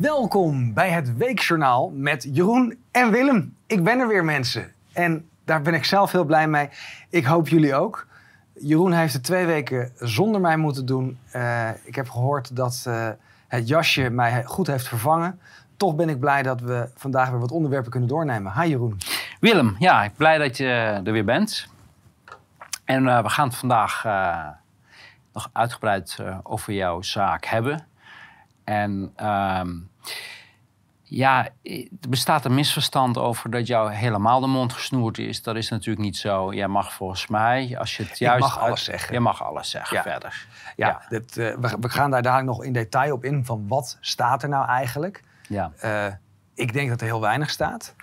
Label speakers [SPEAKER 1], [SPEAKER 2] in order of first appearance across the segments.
[SPEAKER 1] Welkom bij het Weekjournaal met Jeroen en Willem. Ik ben er weer, mensen. En daar ben ik zelf heel blij mee. Ik hoop jullie ook. Jeroen heeft het twee weken zonder mij moeten doen. Uh, ik heb gehoord dat uh, het jasje mij goed heeft vervangen. Toch ben ik blij dat we vandaag weer wat onderwerpen kunnen doornemen. Hi Jeroen.
[SPEAKER 2] Willem, ja, ik blij dat je er weer bent. En uh, we gaan het vandaag nog uitgebreid over jouw zaak hebben. En um, ja, er bestaat een misverstand over dat jou helemaal de mond gesnoerd is. Dat is natuurlijk niet zo. Jij mag volgens mij, als je het juist...
[SPEAKER 1] Ik mag alles zeggen.
[SPEAKER 2] Je mag alles zeggen
[SPEAKER 1] ja.
[SPEAKER 2] verder.
[SPEAKER 1] Ja, ja. Dit, uh, we, we, gaan daar dadelijk nog in detail op in van wat staat er nou eigenlijk.
[SPEAKER 2] Ja.
[SPEAKER 1] Uh, ik denk dat er heel weinig staat.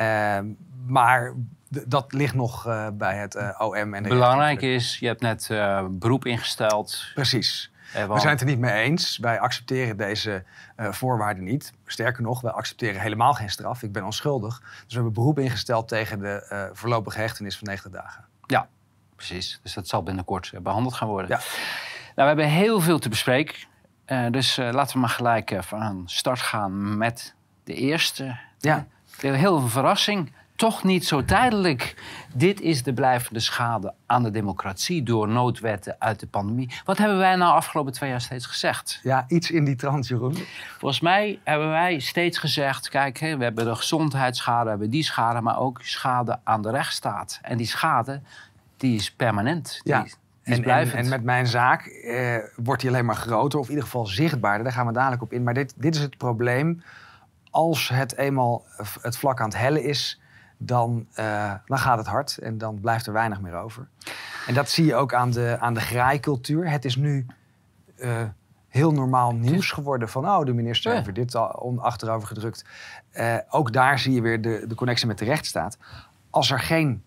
[SPEAKER 1] Uh, maar dat ligt nog uh, bij het OM. En de
[SPEAKER 2] Belangrijk is, je hebt net beroep ingesteld.
[SPEAKER 1] Precies. We zijn het er niet mee eens. Wij accepteren deze uh, voorwaarden niet. Sterker nog, wij accepteren helemaal geen straf. Ik ben onschuldig. Dus we hebben beroep ingesteld tegen de uh, voorlopige hechtenis van 90 dagen.
[SPEAKER 2] Ja, precies. Dus dat zal binnenkort behandeld gaan worden.
[SPEAKER 1] Ja.
[SPEAKER 2] Nou, we hebben heel veel te bespreken. dus laten we maar gelijk van start gaan met de eerste.
[SPEAKER 1] Ja.
[SPEAKER 2] Heel veel verrassing toch niet zo tijdelijk. Dit is de blijvende schade aan de democratie door noodwetten uit de pandemie. Wat hebben wij nou afgelopen twee jaar steeds gezegd?
[SPEAKER 1] Ja, iets in die trant, Jeroen.
[SPEAKER 2] Volgens mij hebben wij steeds gezegd: kijk, we hebben de gezondheidsschade, we hebben die schade, maar ook schade aan de rechtsstaat. En die schade, die is permanent. Die,
[SPEAKER 1] ja.
[SPEAKER 2] Is
[SPEAKER 1] en. En, en, met mijn zaak eh, wordt die alleen maar groter, of in ieder geval zichtbaarder. Daar gaan we dadelijk op in. Maar dit, dit is het probleem. Als het eenmaal het vlak aan het hellen is, dan, uh, dan gaat het hard en dan blijft er weinig meer over. En dat zie je ook aan de, aan de graaikultuur. Het is nu uh, heel normaal nieuws geworden van... oh, de minister heeft dit al achterover gedrukt. Uh, ook daar zie je weer de, de connectie met de rechtsstaat. Als er geen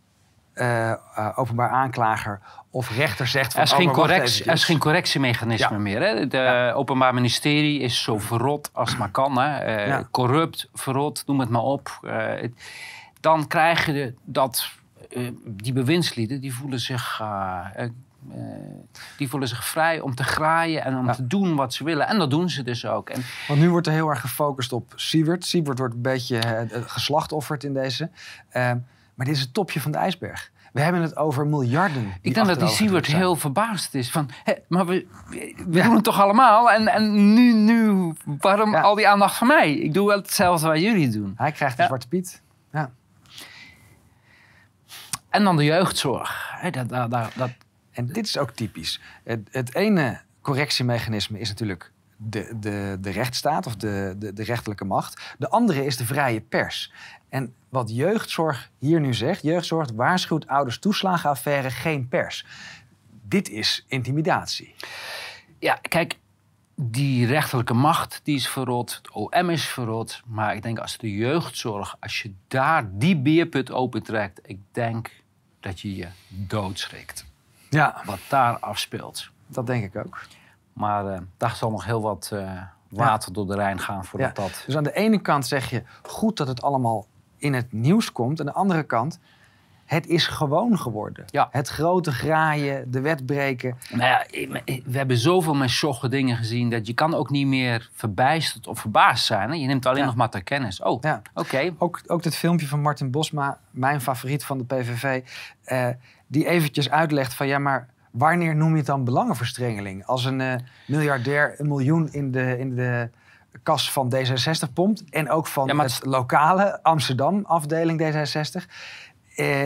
[SPEAKER 1] openbaar aanklager of rechter zegt... Van,
[SPEAKER 2] er, is geen
[SPEAKER 1] oh,
[SPEAKER 2] correctie, er is geen correctiemechanisme ja. meer. Hè? De ja. openbaar ministerie is zo verrot als het maar kan. Hè? Corrupt, verrot, noem het maar op. Het, dan krijg je dat uh, die bewindslieden die voelen zich. Uh, uh, die voelen zich vrij om te graaien en om ja. te doen wat ze willen. En dat doen ze dus ook. En
[SPEAKER 1] Want nu wordt er heel erg gefocust op Siebert. Siebert wordt een beetje geslachtofferd in deze. Ehm, maar dit is het topje van de ijsberg. We hebben het over miljarden.
[SPEAKER 2] Ik denk dat die Siebert heel verbaasd is. Van, hé, maar we, we ja. doen het toch allemaal? En, en nu, nu, waarom ja. al die aandacht van mij? Ik doe wel hetzelfde wat jullie doen.
[SPEAKER 1] Hij krijgt de Zwarte Piet. Ja.
[SPEAKER 2] En dan de jeugdzorg. Dat, dat, dat,
[SPEAKER 1] en dit is ook typisch. Het, het ene correctiemechanisme is natuurlijk de, de, de rechtsstaat of de, de, de rechterlijke macht. De andere is de vrije pers. En wat jeugdzorg hier nu zegt, jeugdzorg waarschuwt ouders toeslagenaffaire geen pers. Dit is intimidatie.
[SPEAKER 2] Ja, kijk, die rechterlijke macht die is verrot, het OM is verrot. Maar ik denk als de jeugdzorg, als je daar die beerput opentrekt, ik denk dat je je doodschrikt.
[SPEAKER 1] Ja.
[SPEAKER 2] Wat daar afspeelt.
[SPEAKER 1] Dat denk ik ook.
[SPEAKER 2] Maar uh, daar zal nog heel wat uh, water ja. door de Rijn gaan voordat ja. dat...
[SPEAKER 1] Dus aan de ene kant zeg je, goed dat het allemaal in het nieuws komt. Aan de andere kant, het is gewoon geworden.
[SPEAKER 2] Ja.
[SPEAKER 1] Het grote graaien, de wet breken.
[SPEAKER 2] Nou ja, we hebben zoveel met sjogge dingen gezien... dat je kan ook niet meer verbijsterd of verbaasd zijn. Hè? Je neemt alleen ja. nog maar ter kennis. Oh, oké. Okay.
[SPEAKER 1] Ook, ook dit filmpje van Martin Bosma, mijn favoriet van de PVV... Uh, die eventjes uitlegt van ja, maar wanneer noem je het dan belangenverstrengeling? Als een uh, miljardair een miljoen in de, in de kas van D66 pompt... en ook van ja, het lokale Amsterdam afdeling D66... Uh,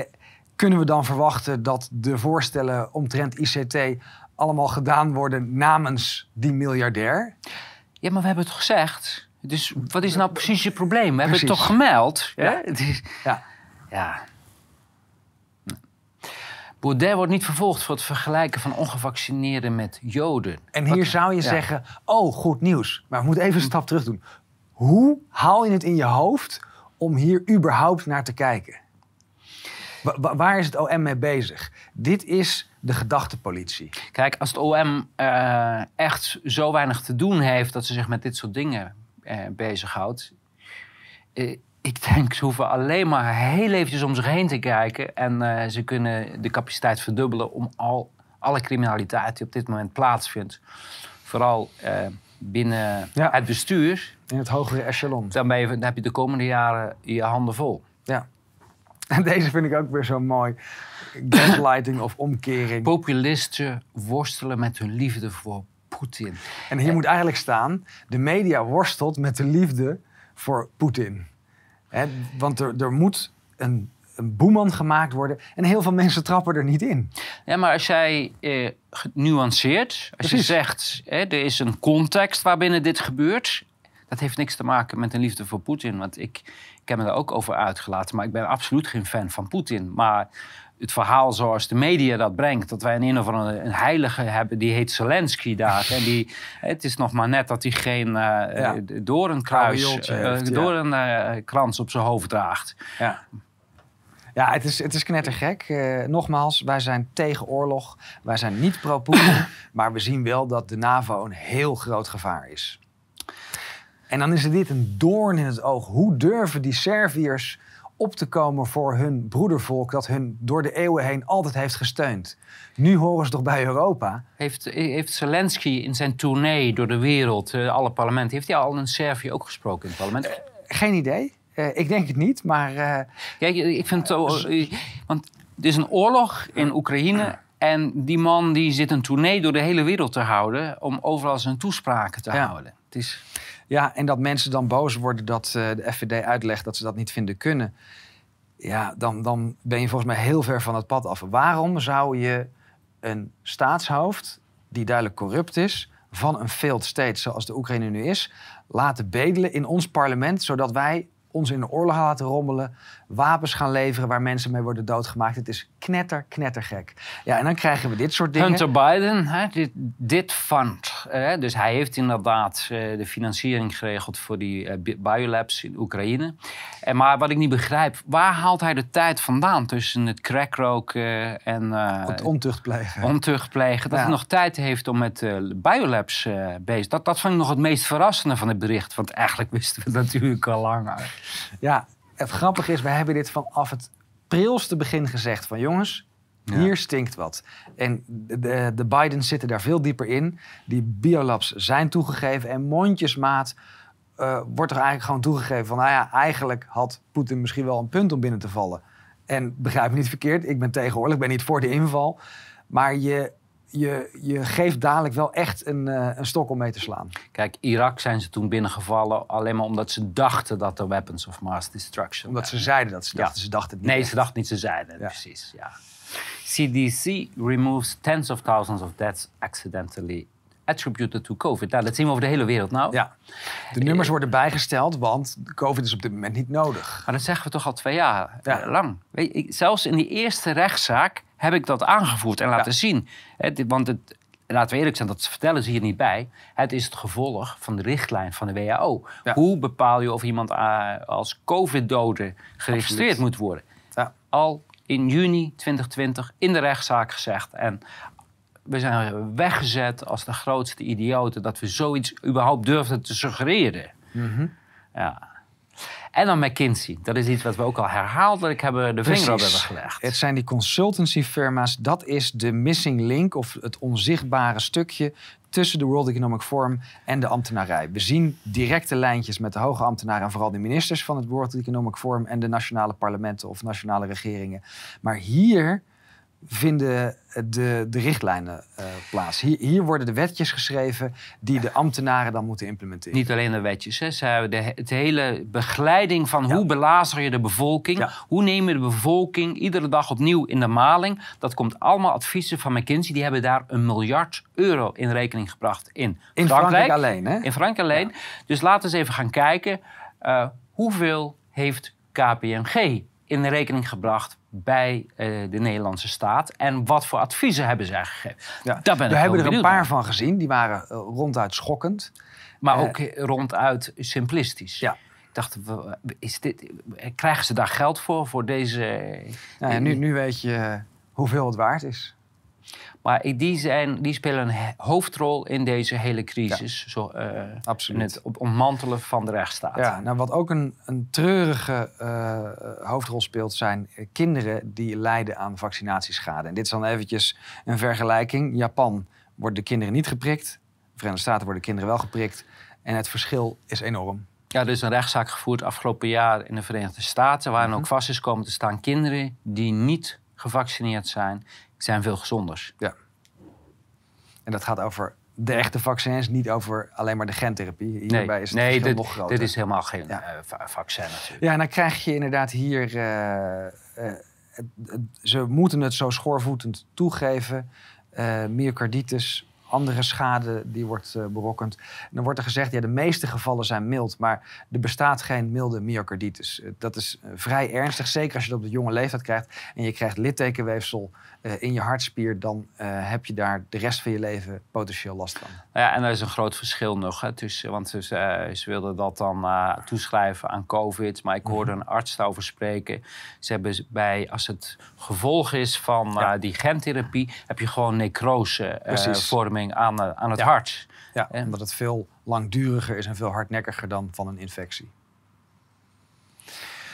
[SPEAKER 1] kunnen we dan verwachten dat de voorstellen omtrent ICT allemaal gedaan worden namens die miljardair?
[SPEAKER 2] Ja, maar we hebben het gezegd? Dus wat is nou precies je probleem? We precies. hebben het toch gemeld?
[SPEAKER 1] Ja. Ja.
[SPEAKER 2] ja. Baudet wordt niet vervolgd voor het vergelijken van ongevaccineerden met Joden.
[SPEAKER 1] En hier wat, zou je ja. zeggen, oh, goed nieuws. Maar we moeten even een stap terug doen. Hoe haal je het in je hoofd om hier überhaupt naar te kijken? Waar is het OM mee bezig? Dit is de gedachtepolitie.
[SPEAKER 2] Kijk, als het OM uh, echt zo weinig te doen heeft dat ze zich met dit soort dingen uh, bezighoudt. Uh, ik denk, ze hoeven alleen maar heel eventjes om zich heen te kijken. En ze kunnen de capaciteit verdubbelen om al, alle criminaliteit die op dit moment plaatsvindt. Vooral binnen
[SPEAKER 1] Ja.
[SPEAKER 2] het bestuur,
[SPEAKER 1] In het hogere echelon.
[SPEAKER 2] dan, ben je, dan heb je de komende jaren je handen vol.
[SPEAKER 1] Ja. En deze vind ik ook weer zo mooi. Gaslighting of omkering.
[SPEAKER 2] Populisten worstelen met hun liefde voor Poetin.
[SPEAKER 1] En hier moet eigenlijk staan: de media worstelt met de liefde voor Poetin. Hè, want er, er moet een, een boeman gemaakt worden. En heel veel mensen trappen er niet in.
[SPEAKER 2] Ja, maar als jij eh, nuanceert, als
[SPEAKER 1] Precies.
[SPEAKER 2] je zegt hè, er is een context waarbinnen dit gebeurt, dat heeft niks te maken met een liefde voor Poetin. Want ik, ik heb me daar ook over uitgelaten, maar ik ben absoluut geen fan van Poetin. Maar het verhaal zoals de media dat brengt, dat wij een een of andere een heilige hebben, die heet Zelensky daar. en die, het is nog maar net dat hij geen eh
[SPEAKER 1] Ja.
[SPEAKER 2] doornkruis,
[SPEAKER 1] Aureooltje
[SPEAKER 2] eh,
[SPEAKER 1] heeft, ja.
[SPEAKER 2] doornkrans op zijn hoofd draagt.
[SPEAKER 1] Ja. Ja, het is, het is knettergek. Eh, nogmaals, wij zijn tegen oorlog. Wij zijn niet pro-Poetin. maar we zien wel dat de NAVO een heel groot gevaar is. En dan is er dit een doorn in het oog. Hoe durven die Serviërs op te komen voor hun broedervolk... dat hun door de eeuwen heen altijd heeft gesteund? Nu horen ze toch bij Europa?
[SPEAKER 2] Heeft, heeft Zelensky in zijn tournee door de wereld, eh, alle parlementen, heeft hij al in Servië ook gesproken in het parlement?
[SPEAKER 1] Geen idee. Eh, ik denk het niet, maar... eh,
[SPEAKER 2] Kijk, ik vind het zo, eh, want er is een oorlog in Oekraïne en die man die zit een tournee door de hele wereld te houden om overal zijn toespraken te
[SPEAKER 1] Ja.
[SPEAKER 2] houden. Het is,
[SPEAKER 1] Ja, en dat mensen dan boos worden dat eh, de FVD uitlegt dat ze dat niet vinden kunnen. Ja, dan, dan ben je volgens mij heel ver van het pad af. Waarom zou je een staatshoofd, die duidelijk corrupt is, van een failed state zoals de Oekraïne nu is, laten bedelen in ons parlement, zodat wij ons in de oorlog laten rommelen, wapens gaan leveren waar mensen mee worden doodgemaakt. Het is knetter, knettergek. Ja, en dan krijgen we dit soort dingen.
[SPEAKER 2] Hunter Biden, hè, dit, dit fund. eh, dus hij heeft inderdaad eh, de financiering geregeld voor die eh, bi- biolabs in Oekraïne. En, maar wat ik niet begrijp, waar haalt hij de tijd vandaan tussen het crackroken en eh,
[SPEAKER 1] het ontucht plegen.
[SPEAKER 2] ontucht plegen? Dat
[SPEAKER 1] Ja.
[SPEAKER 2] hij nog tijd heeft om met eh, biolabs eh bezig dat, dat vond ik nog het meest verrassende van het bericht. Want eigenlijk wisten we natuurlijk al langer.
[SPEAKER 1] Ja, het grappige is, wij hebben dit vanaf het prilste begin gezegd. Van jongens,
[SPEAKER 2] Ja.
[SPEAKER 1] hier stinkt wat. En de, de, de Bidens zitten daar veel dieper in. Die biolabs zijn toegegeven. En mondjesmaat eh, wordt er eigenlijk gewoon toegegeven van... nou ja, eigenlijk had Poetin misschien wel een punt om binnen te vallen. En begrijp me niet verkeerd, ik ben tegen oorlog, ik ben niet voor de inval. Maar je, je, je geeft dadelijk wel echt een, eh, een stok om mee te slaan.
[SPEAKER 2] Kijk, Irak zijn ze toen binnengevallen alleen maar omdat ze dachten dat er weapons of mass destruction
[SPEAKER 1] Omdat ze zeiden dat ze
[SPEAKER 2] Ja.
[SPEAKER 1] dachten, ze dachten het niet
[SPEAKER 2] Nee,
[SPEAKER 1] echt.
[SPEAKER 2] ze dachten niet, ze zeiden.
[SPEAKER 1] Ja.
[SPEAKER 2] Precies, ja. CDC removes tens of thousands of deaths accidentally attributed to COVID. Nou, dat zien we over de hele wereld nou.
[SPEAKER 1] Ja, de nummers worden bijgesteld, want COVID is op dit moment niet nodig.
[SPEAKER 2] Maar dat zeggen we toch al twee jaar
[SPEAKER 1] Ja.
[SPEAKER 2] eh, lang. Weet je, zelfs in die eerste rechtszaak heb ik dat aangevoerd en laten
[SPEAKER 1] Ja.
[SPEAKER 2] zien. Want het, laten we eerlijk zijn, dat vertellen ze hier niet bij. Het is het gevolg van de richtlijn van de WHO.
[SPEAKER 1] Ja.
[SPEAKER 2] Hoe bepaal je of iemand eh, als COVID-dode geregistreerd
[SPEAKER 1] Absoluut.
[SPEAKER 2] moet worden?
[SPEAKER 1] Ja.
[SPEAKER 2] Al in juni 2020 in de rechtszaak gezegd. En we zijn weggezet als de grootste idioten dat we zoiets überhaupt durfden te suggereren.
[SPEAKER 1] Mhm.
[SPEAKER 2] Ja. En dan McKinsey. Dat is iets wat we ook al herhaaldelijk hebben de vinger op hebben gelegd.
[SPEAKER 1] Het zijn die consultancyfirma's, dat is de missing link of het onzichtbare stukje tussen de World Economic Forum en de ambtenarij. We zien directe lijntjes met de hoge ambtenaren en vooral de ministers van het World Economic Forum en de nationale parlementen of nationale regeringen. Maar hier vinden de, de richtlijnen eh, plaats. Hier, hier worden de wetjes geschreven die de ambtenaren dan moeten implementeren.
[SPEAKER 2] Niet alleen de wetjes. Hè. Ze hebben de, het hele begeleiding van
[SPEAKER 1] Ja.
[SPEAKER 2] hoe belazer je de bevolking.
[SPEAKER 1] Ja.
[SPEAKER 2] Hoe neem je de bevolking iedere dag opnieuw in de maling. Dat komt allemaal adviezen van McKinsey. Die hebben daar een miljard euro in rekening gebracht in,
[SPEAKER 1] In Frankrijk alleen, hè?
[SPEAKER 2] In Frankrijk alleen. Dus laten we eens even gaan kijken. eh, hoeveel heeft KPMG in rekening gebracht bij eh, de Nederlandse staat? En wat voor adviezen hebben zij gegeven?
[SPEAKER 1] Ja.
[SPEAKER 2] Daar ben ik
[SPEAKER 1] We hebben er een paar
[SPEAKER 2] naar.
[SPEAKER 1] van gezien, die waren eh, ronduit schokkend.
[SPEAKER 2] Maar
[SPEAKER 1] Eh,
[SPEAKER 2] ook ronduit simplistisch.
[SPEAKER 1] Ja.
[SPEAKER 2] Ik dacht, is dit, krijgen ze daar geld voor, voor deze...
[SPEAKER 1] Nou nu weet je hoeveel het waard is.
[SPEAKER 2] Maar die, zijn, die spelen een hoofdrol in deze hele crisis. Zo, eh,
[SPEAKER 1] Absoluut.
[SPEAKER 2] In het ontmantelen van de rechtsstaat.
[SPEAKER 1] Ja, nou wat ook een, een treurige eh, hoofdrol speelt, zijn eh, kinderen die lijden aan vaccinatieschade. En dit is dan eventjes een vergelijking. Japan worden de kinderen niet geprikt. Verenigde Staten worden kinderen wel geprikt. En het verschil is enorm.
[SPEAKER 2] Ja, er is een rechtszaak gevoerd afgelopen jaar in de Verenigde Staten... waarin
[SPEAKER 1] Mhm.
[SPEAKER 2] ook vast is komen te staan... kinderen die niet gevaccineerd zijn, zijn veel gezonder.
[SPEAKER 1] En dat gaat over de echte vaccins, niet over alleen maar de gentherapie. Hierbij is het
[SPEAKER 2] nee dit,
[SPEAKER 1] nog groter.
[SPEAKER 2] dit is helemaal geen
[SPEAKER 1] Ja.
[SPEAKER 2] eh, va- vaccin natuurlijk.
[SPEAKER 1] Ja, en dan krijg je inderdaad hier... eh, eh, ze moeten het zo schoorvoetend toegeven. Myocarditis, andere schade die wordt eh, berokkend. En dan wordt er gezegd, ja, de meeste gevallen zijn mild... maar er bestaat geen milde myocarditis. Eh, dat is eh, vrij ernstig, zeker als je dat op de jonge leeftijd krijgt... en je krijgt littekenweefsel in je hartspier... dan heb je daar de rest van je leven potentieel last van.
[SPEAKER 2] Nou ja, en er is een groot verschil nog. Hè, tussen, want ze, ze wilden dat dan toeschrijven aan COVID. Maar ik hoorde
[SPEAKER 1] Mhm.
[SPEAKER 2] een arts daarover spreken. Ze hebben bij, als het gevolg is van
[SPEAKER 1] Ja.
[SPEAKER 2] die gentherapie... heb je gewoon aan, eh, aan het
[SPEAKER 1] Ja.
[SPEAKER 2] hart.
[SPEAKER 1] Ja,
[SPEAKER 2] En-
[SPEAKER 1] omdat het veel langduriger is en veel hardnekkiger dan van een infectie.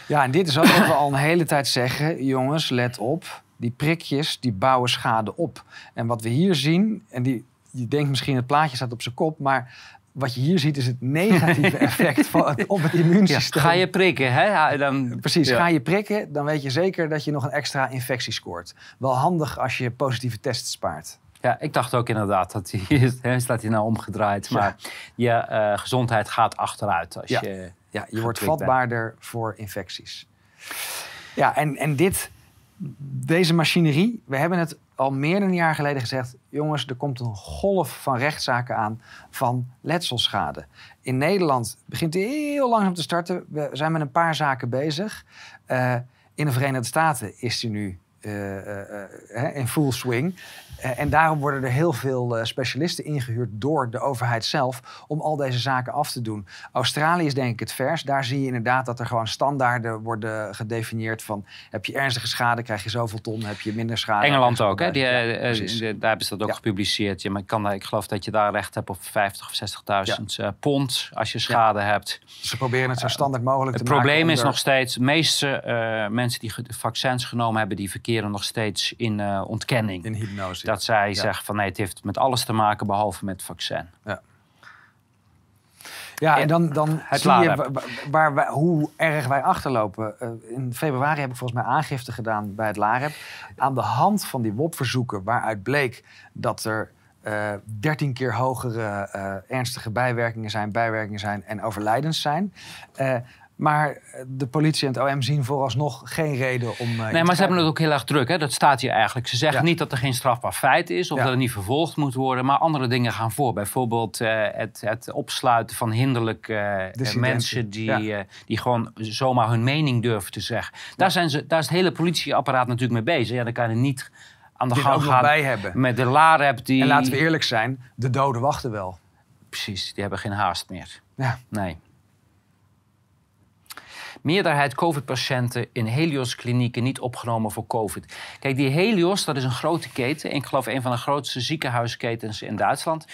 [SPEAKER 1] Ja, en dit is ook wat we al een hele tijd zeggen. Jongens, let op. Die prikjes, die bouwen schade op. En wat we hier zien, en die, je denkt misschien het plaatje staat op zijn kop... maar wat je hier ziet is het negatieve effect van het, op het
[SPEAKER 2] Ja,
[SPEAKER 1] immuunsysteem.
[SPEAKER 2] ga je prikken, hè? Ja, dan,
[SPEAKER 1] Precies,
[SPEAKER 2] ja.
[SPEAKER 1] ga je prikken, dan weet je zeker dat je nog een extra infectie scoort. Wel handig als je positieve tests spaart.
[SPEAKER 2] Ja, ik dacht ook inderdaad dat hij staat hij nou omgedraaid.
[SPEAKER 1] Ja.
[SPEAKER 2] Maar je eh, gezondheid gaat achteruit als
[SPEAKER 1] Ja.
[SPEAKER 2] je.
[SPEAKER 1] Ja, je wordt
[SPEAKER 2] bent.
[SPEAKER 1] vatbaarder voor infecties. Ja, en, en dit, deze machinerie, we hebben het al meer dan een jaar geleden gezegd... jongens, er komt een golf van rechtszaken aan van letselschade. In Nederland begint die heel langzaam te starten. We zijn met een paar zaken bezig. Eh, in de Verenigde Staten is die nu eh, in full swing. Eh, en daarom worden er heel veel eh, specialisten ingehuurd door de overheid zelf om al deze zaken af te doen. Australië is denk ik het vers. Daar zie je inderdaad dat er gewoon standaarden worden gedefinieerd van heb je ernstige schade, krijg je zoveel ton, heb je minder schade.
[SPEAKER 2] Engeland ook, hè? Die, eh,
[SPEAKER 1] Ja,
[SPEAKER 2] daar hebben ze dat ook
[SPEAKER 1] Ja.
[SPEAKER 2] gepubliceerd. Ja, maar ik, kan, ik geloof dat je daar recht hebt op 50 of 60.000 eh, pond als je schade hebt.
[SPEAKER 1] Ze proberen het zo standaard mogelijk
[SPEAKER 2] Het
[SPEAKER 1] te maken.
[SPEAKER 2] probleem is nog steeds, de meeste mensen die vaccins genomen hebben, die verkeren nog steeds in ontkenning.
[SPEAKER 1] in hypnose.
[SPEAKER 2] Dat zij
[SPEAKER 1] Ja.
[SPEAKER 2] zeggen van nee, het heeft met alles te maken behalve met het vaccin.
[SPEAKER 1] Ja, en dan, dan
[SPEAKER 2] Het
[SPEAKER 1] zie je waar, wij- hoe erg wij achterlopen. Eh, in februari heb ik volgens mij aangifte gedaan bij het LAREP. Aan de hand van die WOP-verzoeken waaruit bleek dat er eh 13 keer hogere eh, ernstige bijwerkingen zijn, bijwerkingen zijn en overlijdens zijn. Maar de politie en het OM zien vooralsnog geen reden om. eh,
[SPEAKER 2] Nee, maar ze hebben het ook heel erg druk. Hè? Dat staat hier eigenlijk. Ze zeggen
[SPEAKER 1] Ja.
[SPEAKER 2] niet dat er geen strafbaar feit is of
[SPEAKER 1] Ja.
[SPEAKER 2] dat er niet vervolgd moet worden, maar andere dingen gaan voor. Bijvoorbeeld eh, het, het opsluiten van hinderlijk eh, mensen die, die gewoon zomaar hun mening durven te zeggen. Daar, zijn ze, daar is het hele politieapparaat natuurlijk mee bezig. Ja, dan kan je niet aan de gang gaan
[SPEAKER 1] bij hebben.
[SPEAKER 2] met de LAREP die...
[SPEAKER 1] En laten we eerlijk zijn, de doden wachten wel.
[SPEAKER 2] Precies, die hebben geen haast meer.
[SPEAKER 1] Ja.
[SPEAKER 2] Nee. Meerderheid COVID-patiënten in Helios-klinieken niet opgenomen voor COVID. Kijk, die Helios, dat is een grote keten. Ik geloof een van de grootste ziekenhuisketens in Duitsland.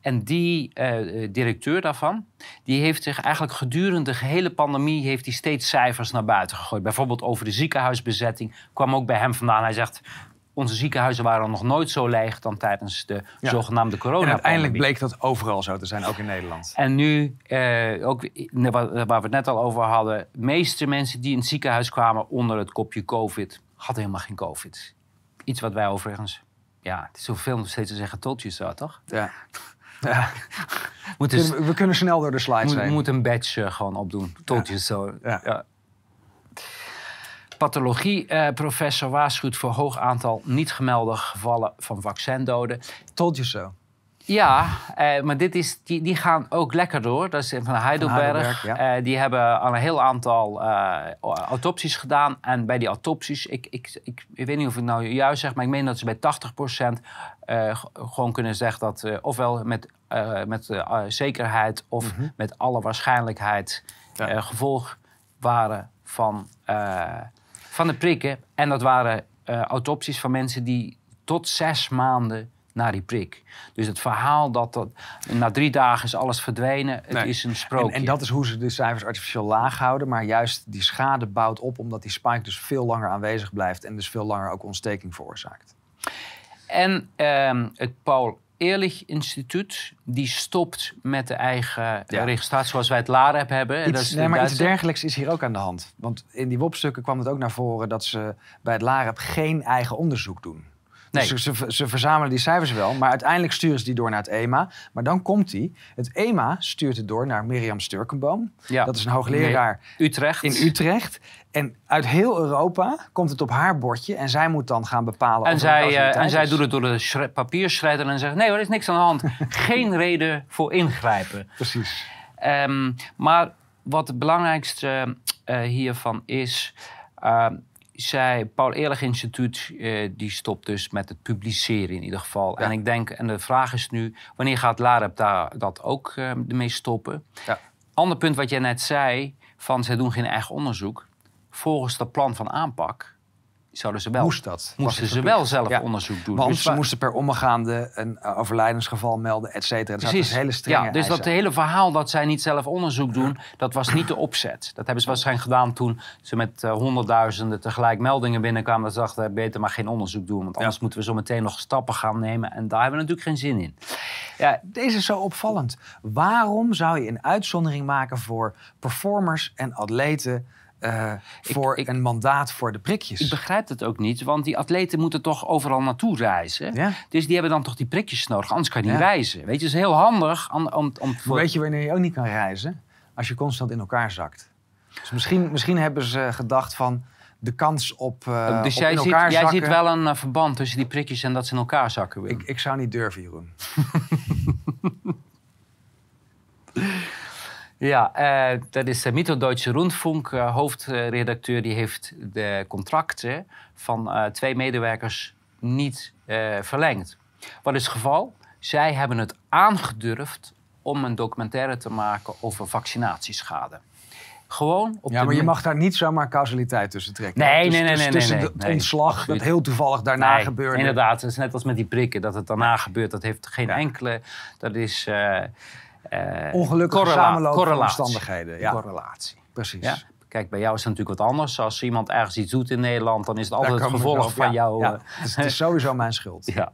[SPEAKER 2] En die eh, directeur daarvan, die heeft zich eigenlijk gedurende de gehele pandemie... heeft hij steeds cijfers naar buiten gegooid. Bijvoorbeeld over de ziekenhuisbezetting kwam ook bij hem vandaan. Hij zegt, onze ziekenhuizen waren nog nooit zo leeg dan tijdens de
[SPEAKER 1] Ja.
[SPEAKER 2] zogenaamde corona
[SPEAKER 1] En uiteindelijk bleek dat overal zo te zijn, ook in Nederland.
[SPEAKER 2] en nu, eh, ook waar we het net al over hadden, de meeste mensen die in het ziekenhuis kwamen onder het kopje COVID, hadden helemaal geen COVID. Iets wat wij overigens, ja, het is zoveel nog steeds te zeggen, tot je zo, toch?
[SPEAKER 1] Ja. ja.
[SPEAKER 2] Moet, dus,
[SPEAKER 1] We kunnen snel door de slides
[SPEAKER 2] moet,
[SPEAKER 1] heen.
[SPEAKER 2] moet een badge eh, gewoon opdoen, tot je zo.
[SPEAKER 1] Ja.
[SPEAKER 2] Pathologie-professor waarschuwt voor hoog aantal niet gemelde gevallen van vaccindoden.
[SPEAKER 1] Told you so.
[SPEAKER 2] Ja, eh, maar dit is, die, die gaan ook lekker door. Dat is van Heidelberg.
[SPEAKER 1] Heidelberg, ja.
[SPEAKER 2] Eh, die hebben al een heel aantal eh, autopsies gedaan. En bij die autopsies, ik, ik, ik, ik weet niet of ik nou juist zeg, maar ik meen dat ze bij 80% eh, gewoon kunnen zeggen dat, eh, ofwel met, eh, met eh, zekerheid of met alle waarschijnlijkheid
[SPEAKER 1] Ja.
[SPEAKER 2] eh, gevolg waren van, eh, van de prikken. En dat waren eh, autopsies van mensen die tot zes maanden na die prik. Dus het verhaal dat, dat na drie dagen is alles verdwenen, het
[SPEAKER 1] Nee.
[SPEAKER 2] is een
[SPEAKER 1] En,
[SPEAKER 2] sprookje.
[SPEAKER 1] en dat is hoe ze de cijfers artificieel laag houden. Maar juist die schade bouwt op omdat die spike dus veel langer aanwezig blijft. En dus veel langer ook ontsteking veroorzaakt.
[SPEAKER 2] En ehm, het Paul Ehrlich Instituut, die stopt met de eigen eh,
[SPEAKER 1] Ja.
[SPEAKER 2] registratie zoals wij het LAREP hebben. En dat is
[SPEAKER 1] nee, maar iets dergelijks is hier ook aan de hand. Want in die WOP-stukken kwam het ook naar voren dat ze bij het LAREP geen eigen onderzoek doen.
[SPEAKER 2] Nee.
[SPEAKER 1] Dus ze, ze, ze verzamelen die cijfers wel, maar uiteindelijk sturen ze die door naar het EMA. Maar dan komt die. Het EMA stuurt het door naar Mirjam Sturkenboom.
[SPEAKER 2] Ja.
[SPEAKER 1] Dat is een hoogleraar
[SPEAKER 2] Utrecht.
[SPEAKER 1] in Utrecht. En uit heel Europa komt het op haar bordje. En zij moet dan gaan bepalen
[SPEAKER 2] En
[SPEAKER 1] of
[SPEAKER 2] zij,
[SPEAKER 1] causaliteit
[SPEAKER 2] en zij doet het door de papierschrijder en zegt: nee, er is niks aan de hand. Geen reden voor ingrijpen.
[SPEAKER 1] Precies.
[SPEAKER 2] Ehm, maar wat het belangrijkste eh, hiervan is. ehm, zij, Paul Ehrlich Instituut, eh, die stopt dus met het publiceren in ieder geval.
[SPEAKER 1] Ja.
[SPEAKER 2] En ik denk, en de vraag is nu, wanneer gaat LAREP daar dat ook eh, ermee stoppen?
[SPEAKER 1] Ja.
[SPEAKER 2] Ander punt wat jij net zei, van zij doen geen eigen onderzoek. Volgens dat plan van aanpak zouden ze wel,
[SPEAKER 1] Moest dat?
[SPEAKER 2] Moesten ze wel zelf
[SPEAKER 1] Ja.
[SPEAKER 2] onderzoek doen.
[SPEAKER 1] Want
[SPEAKER 2] Dus
[SPEAKER 1] ze moesten per omgaande een uh, overlijdensgeval melden, et cetera. Dus dat
[SPEAKER 2] Precies.
[SPEAKER 1] is hele strenge
[SPEAKER 2] ja, dus dat hele verhaal dat zij niet zelf onderzoek doen, dat was niet de opzet. Dat hebben ze waarschijnlijk gedaan toen ze met eh, honderdduizenden tegelijk meldingen binnenkwamen. Dat ze dachten, beter maar geen onderzoek doen, want anders moeten we zo meteen nog stappen gaan nemen. En daar hebben we natuurlijk geen zin in. Ja,
[SPEAKER 1] Deze is zo opvallend. Waarom zou je een uitzondering maken voor performers en atleten eh, voor
[SPEAKER 2] ik-
[SPEAKER 1] een mandaat voor de prikjes?
[SPEAKER 2] ik begrijp het ook niet, want die atleten moeten toch overal naartoe reizen.
[SPEAKER 1] Ja?
[SPEAKER 2] Dus die hebben dan toch die prikjes nodig, anders kan je niet reizen. Weet je, het is heel handig om, om, om voor-
[SPEAKER 1] Weet je wanneer je ook niet kan reizen? Als je constant in elkaar zakt. Dus misschien, misschien hebben ze gedacht van de kans op,
[SPEAKER 2] dus
[SPEAKER 1] op
[SPEAKER 2] jij,
[SPEAKER 1] in
[SPEAKER 2] ziet,
[SPEAKER 1] elkaar
[SPEAKER 2] jij
[SPEAKER 1] zakken...
[SPEAKER 2] ziet wel een eh, verband tussen die prikjes en dat ze in elkaar zakken.
[SPEAKER 1] Ik, ik zou niet durven, Jeroen.
[SPEAKER 2] Ja, eh, dat is de Mitteldeutsche Rundfunk, eh, hoofdredacteur. Die heeft de contracten van eh, twee medewerkers niet eh, verlengd. Wat is het geval? Zij hebben het aangedurfd om een documentaire te maken over vaccinatieschade. Gewoon op
[SPEAKER 1] Ja, maar je mag daar niet zomaar causaliteit tussen trekken.
[SPEAKER 2] Nee,
[SPEAKER 1] Dus-
[SPEAKER 2] nee, nee,
[SPEAKER 1] dus
[SPEAKER 2] nee,
[SPEAKER 1] Tussen
[SPEAKER 2] nee,
[SPEAKER 1] het
[SPEAKER 2] nee.
[SPEAKER 1] ontslag, dat heel toevallig daarna
[SPEAKER 2] Nee,
[SPEAKER 1] gebeurde.
[SPEAKER 2] Inderdaad, het is net als met die prikken, dat het daarna gebeurt. Dat heeft geen
[SPEAKER 1] Ja.
[SPEAKER 2] enkele... Dat is... eh, eh,
[SPEAKER 1] Ongelukkige samenloop omstandigheden. Ja,
[SPEAKER 2] Correlatie.
[SPEAKER 1] precies.
[SPEAKER 2] Ja. Kijk, bij jou is het natuurlijk wat anders. Als iemand ergens iets doet in Nederland, dan is het altijd het gevolg van jou.
[SPEAKER 1] ja.
[SPEAKER 2] eh,
[SPEAKER 1] Het, is, het is sowieso mijn schuld.
[SPEAKER 2] ja.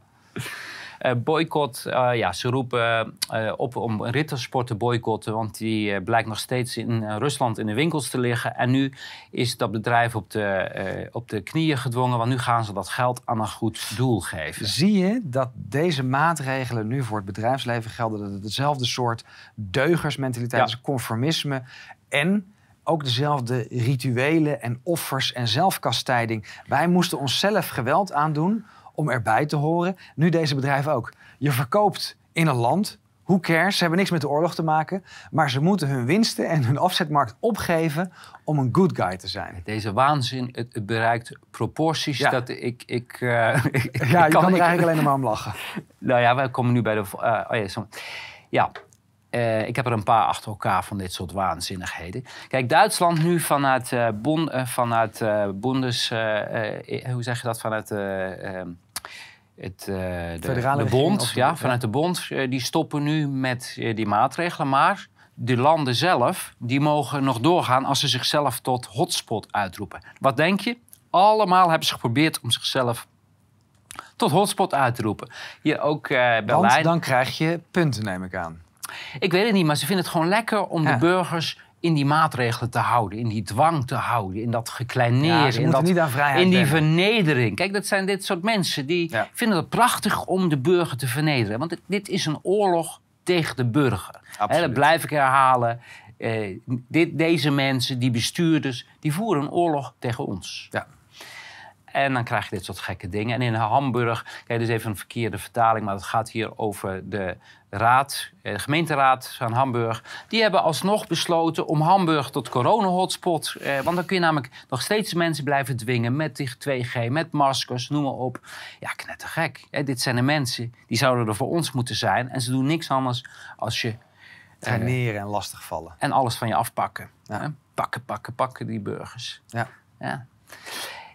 [SPEAKER 2] Eh, boycott, eh, ja, ze roepen eh, op om rittersport te boycotten, want die blijkt nog steeds in Rusland in de winkels te liggen. En nu is dat bedrijf op de, op de knieën gedwongen, want nu gaan ze dat geld aan een goed doel geven.
[SPEAKER 1] Zie je dat deze maatregelen nu voor het bedrijfsleven gelden? Dat het hetzelfde soort deugersmentaliteit
[SPEAKER 2] Ja.
[SPEAKER 1] is, conformisme en ook dezelfde rituelen en offers en zelfkastijding. Wij moesten onszelf geweld aandoen om erbij te horen. Nu deze bedrijven ook. Je verkoopt in een land. Who cares? Ze hebben niks met de oorlog te maken. Maar ze moeten hun winsten en hun afzetmarkt opgeven om een good guy te zijn.
[SPEAKER 2] Deze waanzin, het, het bereikt proporties
[SPEAKER 1] Ja.
[SPEAKER 2] dat ik... ik, eh, ik
[SPEAKER 1] Ja, je kan, er eigenlijk alleen maar om lachen.
[SPEAKER 2] Nou ja, wij komen nu bij de. eh, oh ja, zo. ja. eh, ik heb er een paar achter elkaar van dit soort waanzinnigheden. Kijk, Duitsland nu vanuit, bon, vanuit Bundes... hoe zeg je dat? Vanuit eh, ehm, het, eh, de, bond.
[SPEAKER 1] of
[SPEAKER 2] ja, vanuit de bond. eh, die stoppen nu met eh, die maatregelen. Maar de landen zelf, die mogen nog doorgaan... als ze zichzelf tot hotspot uitroepen. Wat denk je? Allemaal hebben ze geprobeerd om zichzelf tot hotspot uit te roepen. Hier ook
[SPEAKER 1] Want
[SPEAKER 2] Berlijn.
[SPEAKER 1] dan krijg je punten, neem ik aan.
[SPEAKER 2] Ik weet het niet, maar ze vinden het gewoon lekker om
[SPEAKER 1] Ja.
[SPEAKER 2] de burgers in die maatregelen te houden, in die dwang te houden, in dat gekleineerd,
[SPEAKER 1] Ja,
[SPEAKER 2] in, dat,
[SPEAKER 1] niet aan vrijheid
[SPEAKER 2] in die vernedering. Kijk, dat zijn dit soort mensen die
[SPEAKER 1] Ja.
[SPEAKER 2] vinden het prachtig om de burger te vernederen. Want dit, dit is een oorlog tegen de burger. Hè,
[SPEAKER 1] Absoluut.
[SPEAKER 2] dat blijf ik herhalen. Eh, dit, deze mensen, die bestuurders, die voeren een oorlog tegen ons.
[SPEAKER 1] Ja.
[SPEAKER 2] En dan krijg je dit soort gekke dingen. En in Hamburg, kijk, dit is even een verkeerde vertaling, maar het gaat hier over de raad, eh, de gemeenteraad van Hamburg. Die hebben alsnog besloten om Hamburg tot corona-hotspot. Eh, want dan kun je namelijk nog steeds mensen blijven dwingen met die 2G, met maskers, noem maar op. Ja, knettergek. Hè? Dit zijn de mensen die zouden er voor ons moeten zijn. En ze doen niks anders als je
[SPEAKER 1] Traineren en lastigvallen.
[SPEAKER 2] en alles van je afpakken.
[SPEAKER 1] Ja.
[SPEAKER 2] Pakken, pakken, pakken die burgers.
[SPEAKER 1] Ja.
[SPEAKER 2] Ja.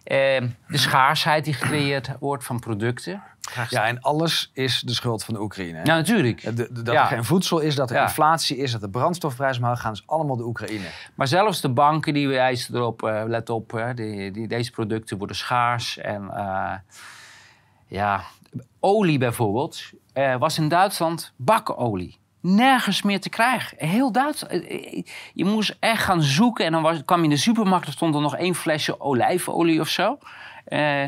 [SPEAKER 2] Ehm, de schaarsheid die gecreëerd wordt van producten.
[SPEAKER 1] ja, en alles is de schuld van de Oekraïne. hè?
[SPEAKER 2] Nou, natuurlijk.
[SPEAKER 1] De- de- dat
[SPEAKER 2] Ja.
[SPEAKER 1] er geen voedsel is, dat er
[SPEAKER 2] Ja.
[SPEAKER 1] inflatie is, dat de brandstofprijzen omhoog gaan, is allemaal de Oekraïne.
[SPEAKER 2] Maar zelfs de banken die wijzen erop, eh, let op, hè, die, die, deze producten worden schaars. En eh, ja, olie bijvoorbeeld. eh, was in Duitsland bakolie. Nergens meer te krijgen. Heel Duitsland. eh, eh, Je moest echt gaan zoeken. En dan was, kwam je in de supermarkt. Er stond er nog één flesje olijfolie of zo. Eh,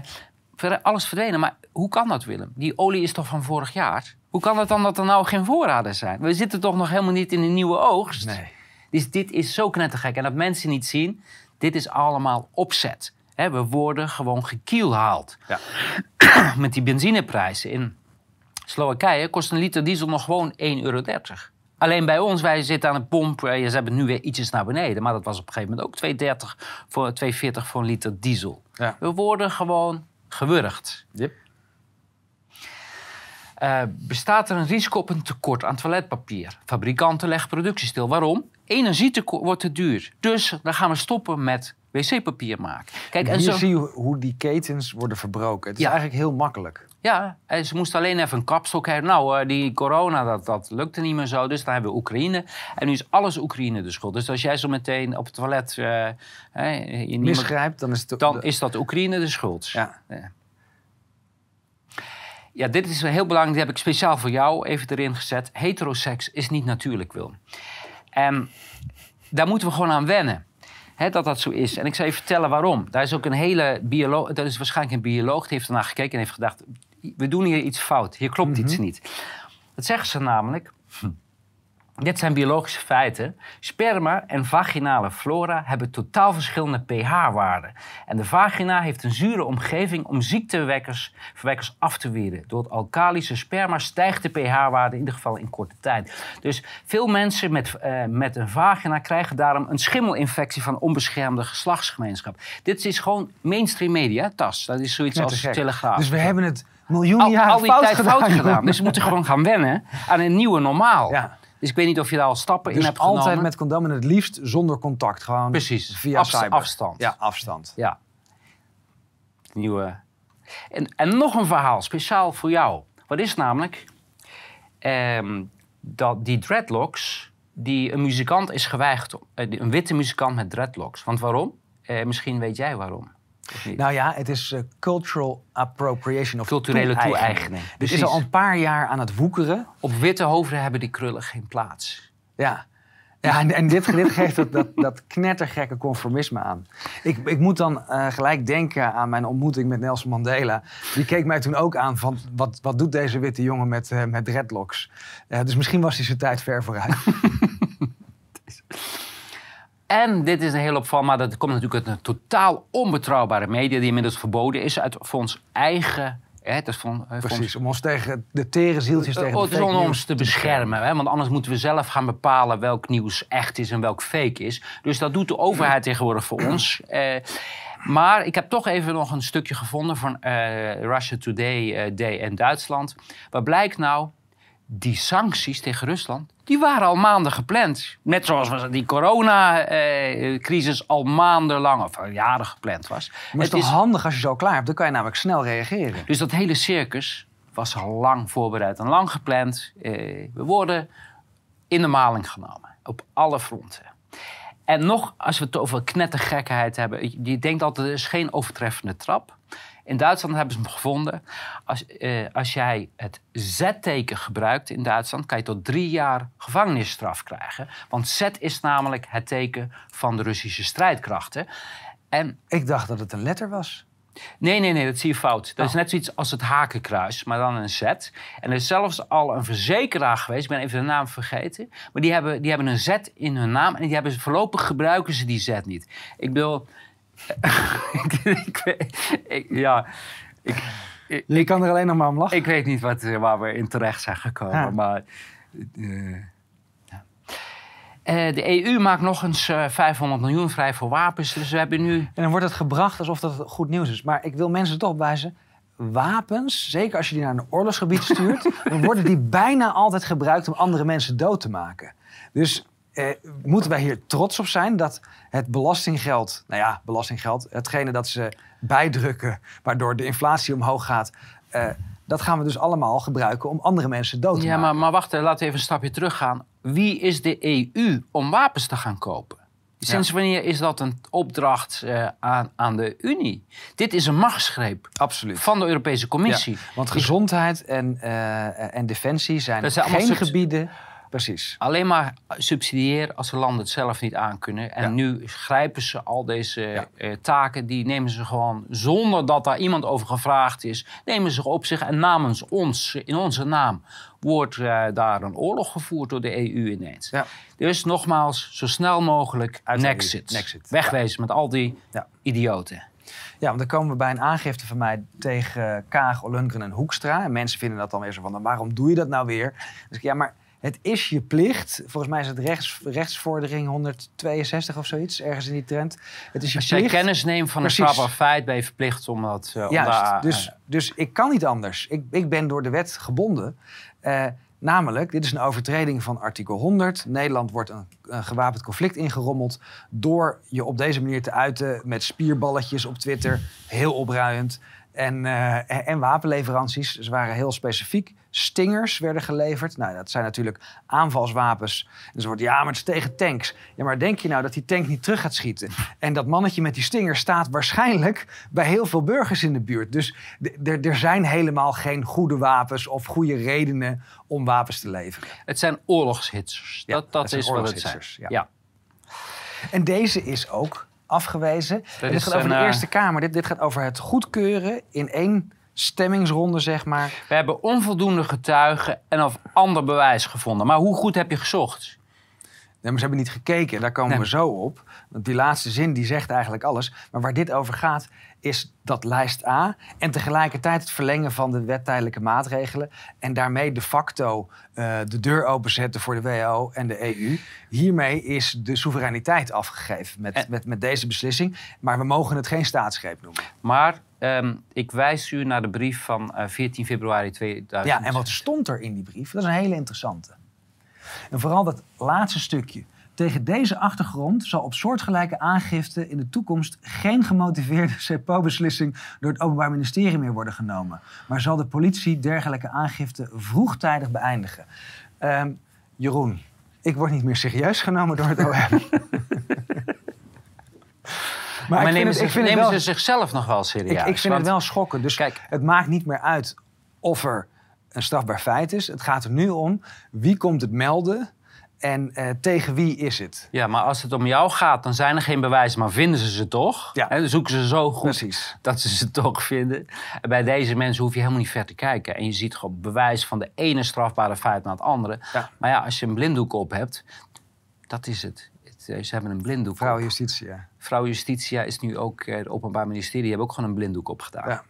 [SPEAKER 2] alles verdwenen. Maar hoe kan dat, Willem? Die olie is toch van vorig jaar? Hoe kan het dan dat er nou geen voorraden zijn? We zitten toch nog helemaal niet in een nieuwe oogst?
[SPEAKER 1] Nee.
[SPEAKER 2] Dus dit is zo knettergek. En dat mensen niet zien, dit is allemaal opzet. We worden gewoon gekielhaald.
[SPEAKER 1] Ja.
[SPEAKER 2] Met die benzineprijzen in Slowakije kost een liter diesel nog gewoon 1,30 euro. Alleen bij ons, wij zitten aan de pomp. eh, Ze hebben nu weer ietsjes naar beneden. Maar dat was op een gegeven moment ook 2,30 voor 2,40 voor een liter diesel.
[SPEAKER 1] Ja.
[SPEAKER 2] We worden gewoon gewurgd.
[SPEAKER 1] Yep.
[SPEAKER 2] Eh, bestaat er een risico op een tekort aan toiletpapier? Fabrikanten leggen productie stil. Waarom? Energietekort wordt te duur. Dus dan gaan we stoppen met wc-papier maken. Kijk, en
[SPEAKER 1] Hier
[SPEAKER 2] zo,
[SPEAKER 1] zie je hoe die ketens worden verbroken. Het is
[SPEAKER 2] Ja.
[SPEAKER 1] eigenlijk heel makkelijk.
[SPEAKER 2] Ja, en ze moesten alleen even een kapstok hebben. Nou, eh, die corona, dat, dat lukte niet meer zo. Dus dan hebben we Oekraïne. En nu is alles Oekraïne de schuld. Dus als jij zo meteen op het toilet eh, hè, je
[SPEAKER 1] Misgrijpt, dan is het...
[SPEAKER 2] dan is dat Oekraïne de schuld.
[SPEAKER 1] Ja.
[SPEAKER 2] Ja, dit is heel belangrijk. Die heb ik speciaal voor jou even erin gezet. Heteroseks is niet natuurlijk, Wil. En daar moeten we gewoon aan wennen. Hè, dat dat zo is. En ik zal je vertellen waarom. Daar is ook een hele bioloog... Dat is waarschijnlijk een bioloog die heeft ernaar gekeken en heeft gedacht... We doen hier iets fout. Hier klopt iets niet. Dat zeggen ze namelijk... Dit zijn biologische feiten. Sperma en vaginale flora hebben totaal verschillende pH-waarden. En de vagina heeft een zure omgeving om ziektewekkers verwekkers af te weren. Door het alkalische sperma stijgt de pH-waarde in ieder geval in korte tijd. Dus veel mensen met, eh, met een vagina krijgen daarom een schimmelinfectie van onbeschermde geslachtsgemeenschap. Dit is gewoon mainstream media, TAS. Dat is zoiets als. Telegraaf.
[SPEAKER 1] Dus we hebben het miljoenen
[SPEAKER 2] al,
[SPEAKER 1] jaren
[SPEAKER 2] al die
[SPEAKER 1] fout
[SPEAKER 2] tijd
[SPEAKER 1] gedaan.
[SPEAKER 2] fout gedaan. Dus we moeten gewoon gaan wennen aan een nieuwe normaal.
[SPEAKER 1] Ja.
[SPEAKER 2] Dus ik weet niet of je daar al stappen in
[SPEAKER 1] Dus
[SPEAKER 2] hebt
[SPEAKER 1] altijd
[SPEAKER 2] genomen.
[SPEAKER 1] met condoom en het liefst zonder contact. Gewoon
[SPEAKER 2] Precies.
[SPEAKER 1] via cyber.
[SPEAKER 2] afstand.
[SPEAKER 1] Ja, afstand.
[SPEAKER 2] Ja. Nieuwe. En, en nog een verhaal, speciaal voor jou. Wat is namelijk ehm, dat die dreadlocks, die een muzikant is geweigerd, eh, een witte muzikant met dreadlocks. Want waarom? Eh, misschien weet jij waarom.
[SPEAKER 1] Nou ja, het is eh, cultural appropriation of
[SPEAKER 2] Culturele
[SPEAKER 1] toe-eigening. Dit
[SPEAKER 2] precies.
[SPEAKER 1] is al een paar jaar aan het woekeren.
[SPEAKER 2] Op witte hoofden hebben die krullen geen plaats.
[SPEAKER 1] Ja. Ja, en, en dit, dit geeft dat, dat, dat knettergekke conformisme aan. Ik, ik moet dan eh, gelijk denken aan mijn ontmoeting met Nelson Mandela. Die keek mij toen ook aan van, wat, wat doet deze witte jongen met, eh, met dreadlocks? Dus misschien was hij zijn tijd ver vooruit.
[SPEAKER 2] En dit is een heel opvallend, maar dat komt natuurlijk uit een totaal onbetrouwbare media... die inmiddels verboden is uit, voor ons eigen... Hè, het is van, eh, ons-
[SPEAKER 1] Precies, om ons tegen de tere zieltjes tegen
[SPEAKER 2] Oh,
[SPEAKER 1] de
[SPEAKER 2] het is
[SPEAKER 1] fake
[SPEAKER 2] om ons te beschermen, hè? want anders moeten we zelf gaan bepalen welk nieuws echt is en welk fake is. Dus dat doet de overheid tegenwoordig voor ons. Eh, maar ik heb toch even nog een stukje gevonden van eh, Russia Today eh, Day in Duitsland. Wat blijkt nou? Die sancties tegen Rusland, die waren al maanden gepland. Net zoals was die coronacrisis al maandenlang, of jaren gepland was.
[SPEAKER 1] Maar het is toch handig als je zo klaar hebt? Dan kan je namelijk snel reageren.
[SPEAKER 2] dus dat hele circus was al lang voorbereid en lang gepland. Eh, we worden in de maling genomen. Op alle fronten. En nog, als we het over knettergekheid hebben. Je denkt altijd, er is geen overtreffende trap. In Duitsland hebben ze hem gevonden. Als, eh, als jij het Z-teken gebruikt in Duitsland... kan je tot drie jaar gevangenisstraf krijgen. Want Z is namelijk het teken van de Russische strijdkrachten. En
[SPEAKER 1] Ik dacht dat het een letter was.
[SPEAKER 2] Nee, nee, nee, dat zie je fout. Dat is
[SPEAKER 1] Oh.
[SPEAKER 2] net zoiets als het hakenkruis, maar dan een Z. En er is zelfs al een verzekeraar geweest, ik ben even de naam vergeten. Maar die hebben, die hebben een Z in hun naam en die hebben, voorlopig gebruiken ze die Z niet. Ik bedoel... ik, ik, weet- ik- ja, ik, ik,
[SPEAKER 1] Je kan er alleen nog maar om lachen.
[SPEAKER 2] ik weet niet wat, eh, waar we in terecht zijn gekomen,
[SPEAKER 1] Ja.
[SPEAKER 2] maar... eh, ja. Eh, de EU maakt nog eens eh, 500 miljoen vrij voor wapens. Dus we hebben nu
[SPEAKER 1] En dan wordt het gebracht alsof dat goed nieuws is. Maar ik wil mensen toch wijzen. Wapens, zeker als je die naar een oorlogsgebied stuurt, dan worden die bijna altijd gebruikt om andere mensen dood te maken. Dus eh, moeten wij hier trots op zijn dat het belastinggeld, nou ja, belastinggeld, hetgene dat ze bijdrukken, waardoor de inflatie omhoog gaat, eh, dat gaan we dus allemaal gebruiken om andere mensen dood te
[SPEAKER 2] Ja,
[SPEAKER 1] maken.
[SPEAKER 2] maar, maar wacht, eh, laten we even een stapje teruggaan. Wie is de EU om wapens te gaan kopen? Sinds wanneer is dat een opdracht eh, aan, aan de Unie? Dit is een machtsgreep
[SPEAKER 1] Absoluut.
[SPEAKER 2] van de Europese Commissie.
[SPEAKER 1] Ja, want gezondheid en, eh, en defensie zijn,
[SPEAKER 2] Dat zijn
[SPEAKER 1] geen gebieden. Precies.
[SPEAKER 2] Alleen maar subsidiëren als de landen het zelf niet aankunnen. En
[SPEAKER 1] Ja.
[SPEAKER 2] nu grijpen ze al deze
[SPEAKER 1] Ja.
[SPEAKER 2] eh, taken, die nemen ze gewoon zonder dat daar iemand over gevraagd is, nemen ze op zich en namens ons, in onze naam, wordt eh, daar een oorlog gevoerd door de EU ineens.
[SPEAKER 1] Ja.
[SPEAKER 2] Dus nogmaals, zo snel mogelijk Nexit.
[SPEAKER 1] EU. Nexit,
[SPEAKER 2] Wegwezen met al die
[SPEAKER 1] Ja.
[SPEAKER 2] idioten.
[SPEAKER 1] Ja, want dan komen we bij een aangifte van mij tegen Kaag, Ollongren en Hoekstra. En mensen vinden dat dan weer zo van, waarom doe je dat nou weer? Dus ik, ja, maar het is je plicht. Volgens mij is het rechts, rechtsvordering 162 of zoiets, ergens in die trend. Het is je
[SPEAKER 2] Als jij
[SPEAKER 1] plicht.
[SPEAKER 2] kennis neemt van
[SPEAKER 1] Precies.
[SPEAKER 2] een strafbaar feit, ben je verplicht om dat... om daar,
[SPEAKER 1] dus, dus ik kan niet anders. Ik, ik ben door de wet gebonden. Eh, namelijk, dit is een overtreding van artikel 100. Nederland wordt een, een gewapend conflict ingerommeld... door je op deze manier te uiten met spierballetjes op Twitter. Heel opruiend. En, eh, en wapenleveranties. Ze waren heel specifiek. Stingers werden geleverd. Nou, dat zijn natuurlijk aanvalswapens. En dus wordt ja, maar het is tegen tanks. Ja, maar denk je nou dat die tank niet terug gaat schieten? En dat mannetje met die stinger staat waarschijnlijk bij heel veel burgers in de buurt. Dus er- zijn helemaal geen goede wapens of goede redenen om wapens te leveren.
[SPEAKER 2] Het zijn oorlogshitsers.
[SPEAKER 1] Ja,
[SPEAKER 2] dat dat is wat het zijn. Ja.
[SPEAKER 1] En deze is ook afgewezen. En dit
[SPEAKER 2] is
[SPEAKER 1] gaat over de
[SPEAKER 2] eh,
[SPEAKER 1] Eerste Kamer. Dit, dit gaat over het goedkeuren in één stemmingsronde, zeg maar.
[SPEAKER 2] We hebben onvoldoende getuigen en of ander bewijs gevonden. Maar hoe goed heb je gezocht?
[SPEAKER 1] Nee, maar ze hebben niet gekeken. Daar komen
[SPEAKER 2] Nee.
[SPEAKER 1] we zo op. Want die laatste zin die zegt eigenlijk alles. Maar waar dit over gaat, is dat lijst A. En tegelijkertijd het verlengen van de wettijdelijke maatregelen. En daarmee de facto eh, de deur openzetten voor de WHO en de EU. Hiermee is de soevereiniteit afgegeven met,
[SPEAKER 2] En-
[SPEAKER 1] met, met deze beslissing. Maar we mogen het geen staatsgreep noemen.
[SPEAKER 2] Maar ehm, ik wijs u naar de brief van eh, 14 februari 2000.
[SPEAKER 1] Ja, en wat stond er in die brief? Dat is een hele interessante. En vooral dat laatste stukje. Tegen deze achtergrond zal op soortgelijke aangifte in de toekomst geen gemotiveerde CPO-beslissing door het Openbaar Ministerie meer worden genomen. Maar zal de politie dergelijke aangifte vroegtijdig beëindigen. Ehm, Jeroen, ik word niet meer serieus genomen door het OM. maar
[SPEAKER 2] Maar, nemen,
[SPEAKER 1] het-
[SPEAKER 2] ze, nemen
[SPEAKER 1] wel-
[SPEAKER 2] ze zichzelf nog wel serieus?
[SPEAKER 1] ik, ik vind
[SPEAKER 2] Want
[SPEAKER 1] het wel schokkend. Dus
[SPEAKER 2] Kijk.
[SPEAKER 1] het maakt niet meer uit of er een strafbaar feit is. Het gaat er nu om wie komt het melden en eh, tegen wie is het.
[SPEAKER 2] Ja, maar als het om jou gaat, dan zijn er geen bewijzen, maar vinden ze ze toch?
[SPEAKER 1] Ja.
[SPEAKER 2] En zoeken ze zo goed
[SPEAKER 1] Precies.
[SPEAKER 2] dat ze ze toch vinden. En bij deze mensen hoef je helemaal niet ver te kijken. En je ziet gewoon bewijs van de ene strafbare feit naar het andere.
[SPEAKER 1] Ja.
[SPEAKER 2] Maar ja, als je een blinddoek op hebt, dat is het. Eh, Ze hebben een blinddoek
[SPEAKER 1] Vrouw. Ja.
[SPEAKER 2] Vrouw Justitia is nu ook, eh, het Openbaar Ministerie, die hebben ook gewoon een blinddoek opgedaan.
[SPEAKER 1] Ja.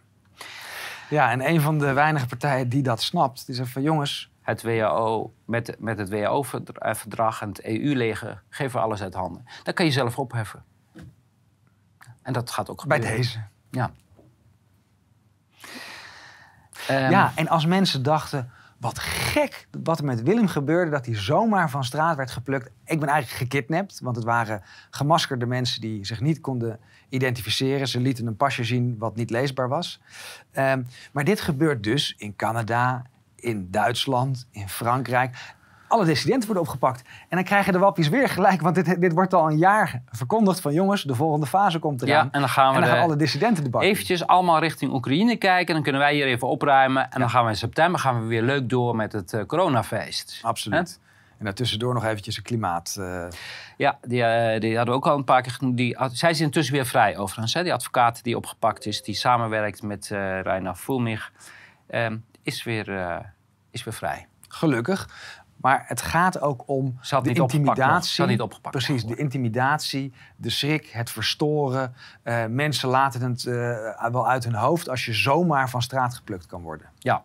[SPEAKER 1] ja, en een van de weinige partijen die dat snapt, die zegt van jongens,
[SPEAKER 2] Het WHO, met, met het WHO-verdrag en het EU-leger, geven we alles uit handen. Dat kan je zelf opheffen. En dat gaat ook
[SPEAKER 1] bij
[SPEAKER 2] gebeuren.
[SPEAKER 1] deze.
[SPEAKER 2] Ja. Ehm,
[SPEAKER 1] ja, en als mensen dachten, wat gek wat er met Willem gebeurde, dat hij zomaar van straat werd geplukt. Ik ben eigenlijk gekidnapt, want het waren gemaskerde mensen die zich niet konden identificeren. Ze lieten een pasje zien wat niet leesbaar was. Ehm, maar dit gebeurt dus in Canada, in Duitsland, in Frankrijk. Alle dissidenten worden opgepakt. En dan krijgen de wappies weer gelijk. Want dit, dit wordt al een jaar verkondigd van jongens, de volgende fase komt eraan.
[SPEAKER 2] Ja, en dan gaan we
[SPEAKER 1] en dan
[SPEAKER 2] de-
[SPEAKER 1] gaan alle dissidenten de bak
[SPEAKER 2] eventjes allemaal richting Oekraïne kijken. Dan kunnen wij hier even opruimen. En dan gaan we in september gaan we weer leuk door met het eh, coronafeest.
[SPEAKER 1] Absoluut. En daartussendoor nog eventjes een klimaat. eh,
[SPEAKER 2] Ja, die, eh, die hadden we ook al een paar keer genoemd. Die, zij is intussen weer vrij overigens. Hè? Die advocaat die opgepakt is, die samenwerkt met eh Reina Fulmich, ehm, is, weer, is weer vrij.
[SPEAKER 1] gelukkig. Maar het gaat ook om
[SPEAKER 2] had
[SPEAKER 1] de
[SPEAKER 2] niet
[SPEAKER 1] intimidatie.
[SPEAKER 2] Had niet opgepakt
[SPEAKER 1] Precies, de intimidatie, de schrik, het verstoren. Eh, mensen laten het eh, wel uit hun hoofd als je zomaar van straat geplukt kan worden.
[SPEAKER 2] Ja.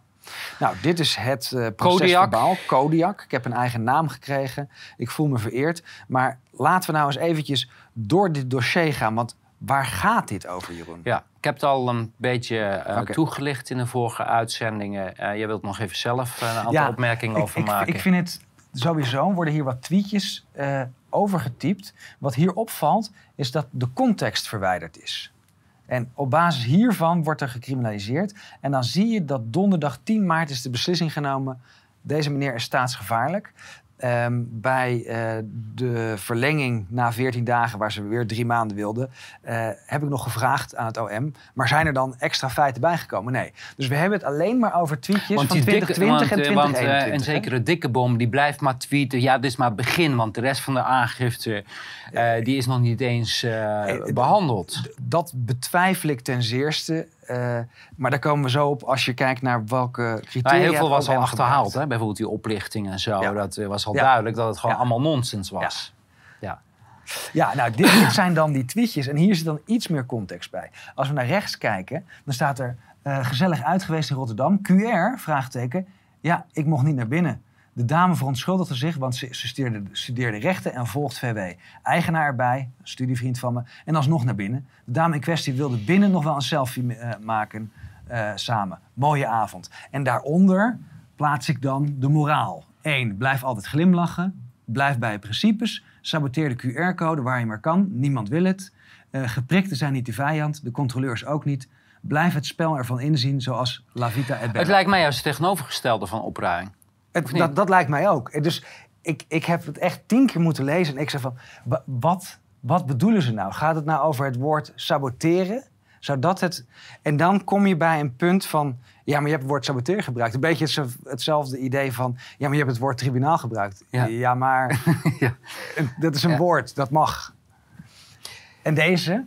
[SPEAKER 1] Nou, dit is het uh,
[SPEAKER 2] Kodiak.
[SPEAKER 1] procesverbaal. Kodiak. Ik heb een eigen naam gekregen. Ik voel me vereerd. Maar laten we nou eens eventjes door dit dossier gaan. Want waar gaat dit over, Jeroen?
[SPEAKER 2] Ja, ik heb het al een beetje eh, toegelicht in de vorige uitzendingen. Eh jij wilt nog even zelf eh, een aantal
[SPEAKER 1] Ja,
[SPEAKER 2] opmerkingen
[SPEAKER 1] ik,
[SPEAKER 2] over
[SPEAKER 1] ik,
[SPEAKER 2] maken.
[SPEAKER 1] ik vind het sowieso, worden hier wat tweetjes eh overgetypt. Wat hier opvalt, is dat de context verwijderd is. En op basis hiervan wordt er gecriminaliseerd. En dan zie je dat donderdag 10 maart is de beslissing genomen. Deze meneer is staatsgevaarlijk. Ehm, bij eh, de verlenging na 14 dagen, waar ze weer drie maanden wilden, eh, heb ik nog gevraagd aan het OM. Maar zijn er dan extra feiten bijgekomen? Nee. Dus we hebben het alleen maar over tweetjes van
[SPEAKER 2] die dikke-
[SPEAKER 1] 2020 en
[SPEAKER 2] want, eh, want,
[SPEAKER 1] 2021.
[SPEAKER 2] eh, en
[SPEAKER 1] hè?
[SPEAKER 2] zekere dikke bom, die blijft maar tweeten. Ja, dit is maar het begin, want de rest van de aangifte... die is nog niet eens eh,
[SPEAKER 1] Eh,
[SPEAKER 2] behandeld.
[SPEAKER 1] Dat betwijfel ik ten zeerste. Eh, maar daar komen we zo op als je kijkt naar welke criteria...
[SPEAKER 2] Maar heel veel was al achterhaald. Hè? Bijvoorbeeld die oplichting en zo.
[SPEAKER 1] Ja.
[SPEAKER 2] Dat eh, was al
[SPEAKER 1] Ja.
[SPEAKER 2] duidelijk dat het gewoon
[SPEAKER 1] Ja.
[SPEAKER 2] allemaal nonsens was.
[SPEAKER 1] Ja, nou, dit, dit zijn dan die tweetjes. En hier zit dan iets meer context bij. Als we naar rechts kijken, dan staat er eh, gezellig uit geweest in Rotterdam. QR, vraagteken. Ja, ik mocht niet naar binnen. De dame verontschuldigde zich, want ze studeerde, studeerde rechten en volgt VW. Eigenaar erbij, studievriend van me, en alsnog naar binnen. De dame in kwestie wilde binnen nog wel een selfie eh, maken eh, samen. Mooie avond. En daaronder plaats ik dan de moraal. 1. Blijf altijd glimlachen. Blijf bij je principes. Saboteer de QR-code waar je maar kan. Niemand wil het. Eh geprikten zijn niet de vijand. De controleurs ook niet. Blijf het spel ervan inzien zoals La Vita et Bella.
[SPEAKER 2] Het lijkt mij juist het tegenovergestelde van opruiming.
[SPEAKER 1] Het- dat, dat lijkt mij ook. Dus ik, ik heb het echt tien keer moeten lezen. En ik zeg van, wa- wat, wat bedoelen ze nou? Gaat het nou over het woord saboteren? Zou dat het... En dan kom je bij een punt van... Ja, maar je hebt het woord saboteren gebruikt. Een beetje hetze- hetzelfde idee van... Ja, maar je hebt het woord tribunaal gebruikt.
[SPEAKER 2] Ja.
[SPEAKER 1] maar
[SPEAKER 2] Ja.
[SPEAKER 1] dat is een
[SPEAKER 2] Ja.
[SPEAKER 1] woord. Dat mag. En deze...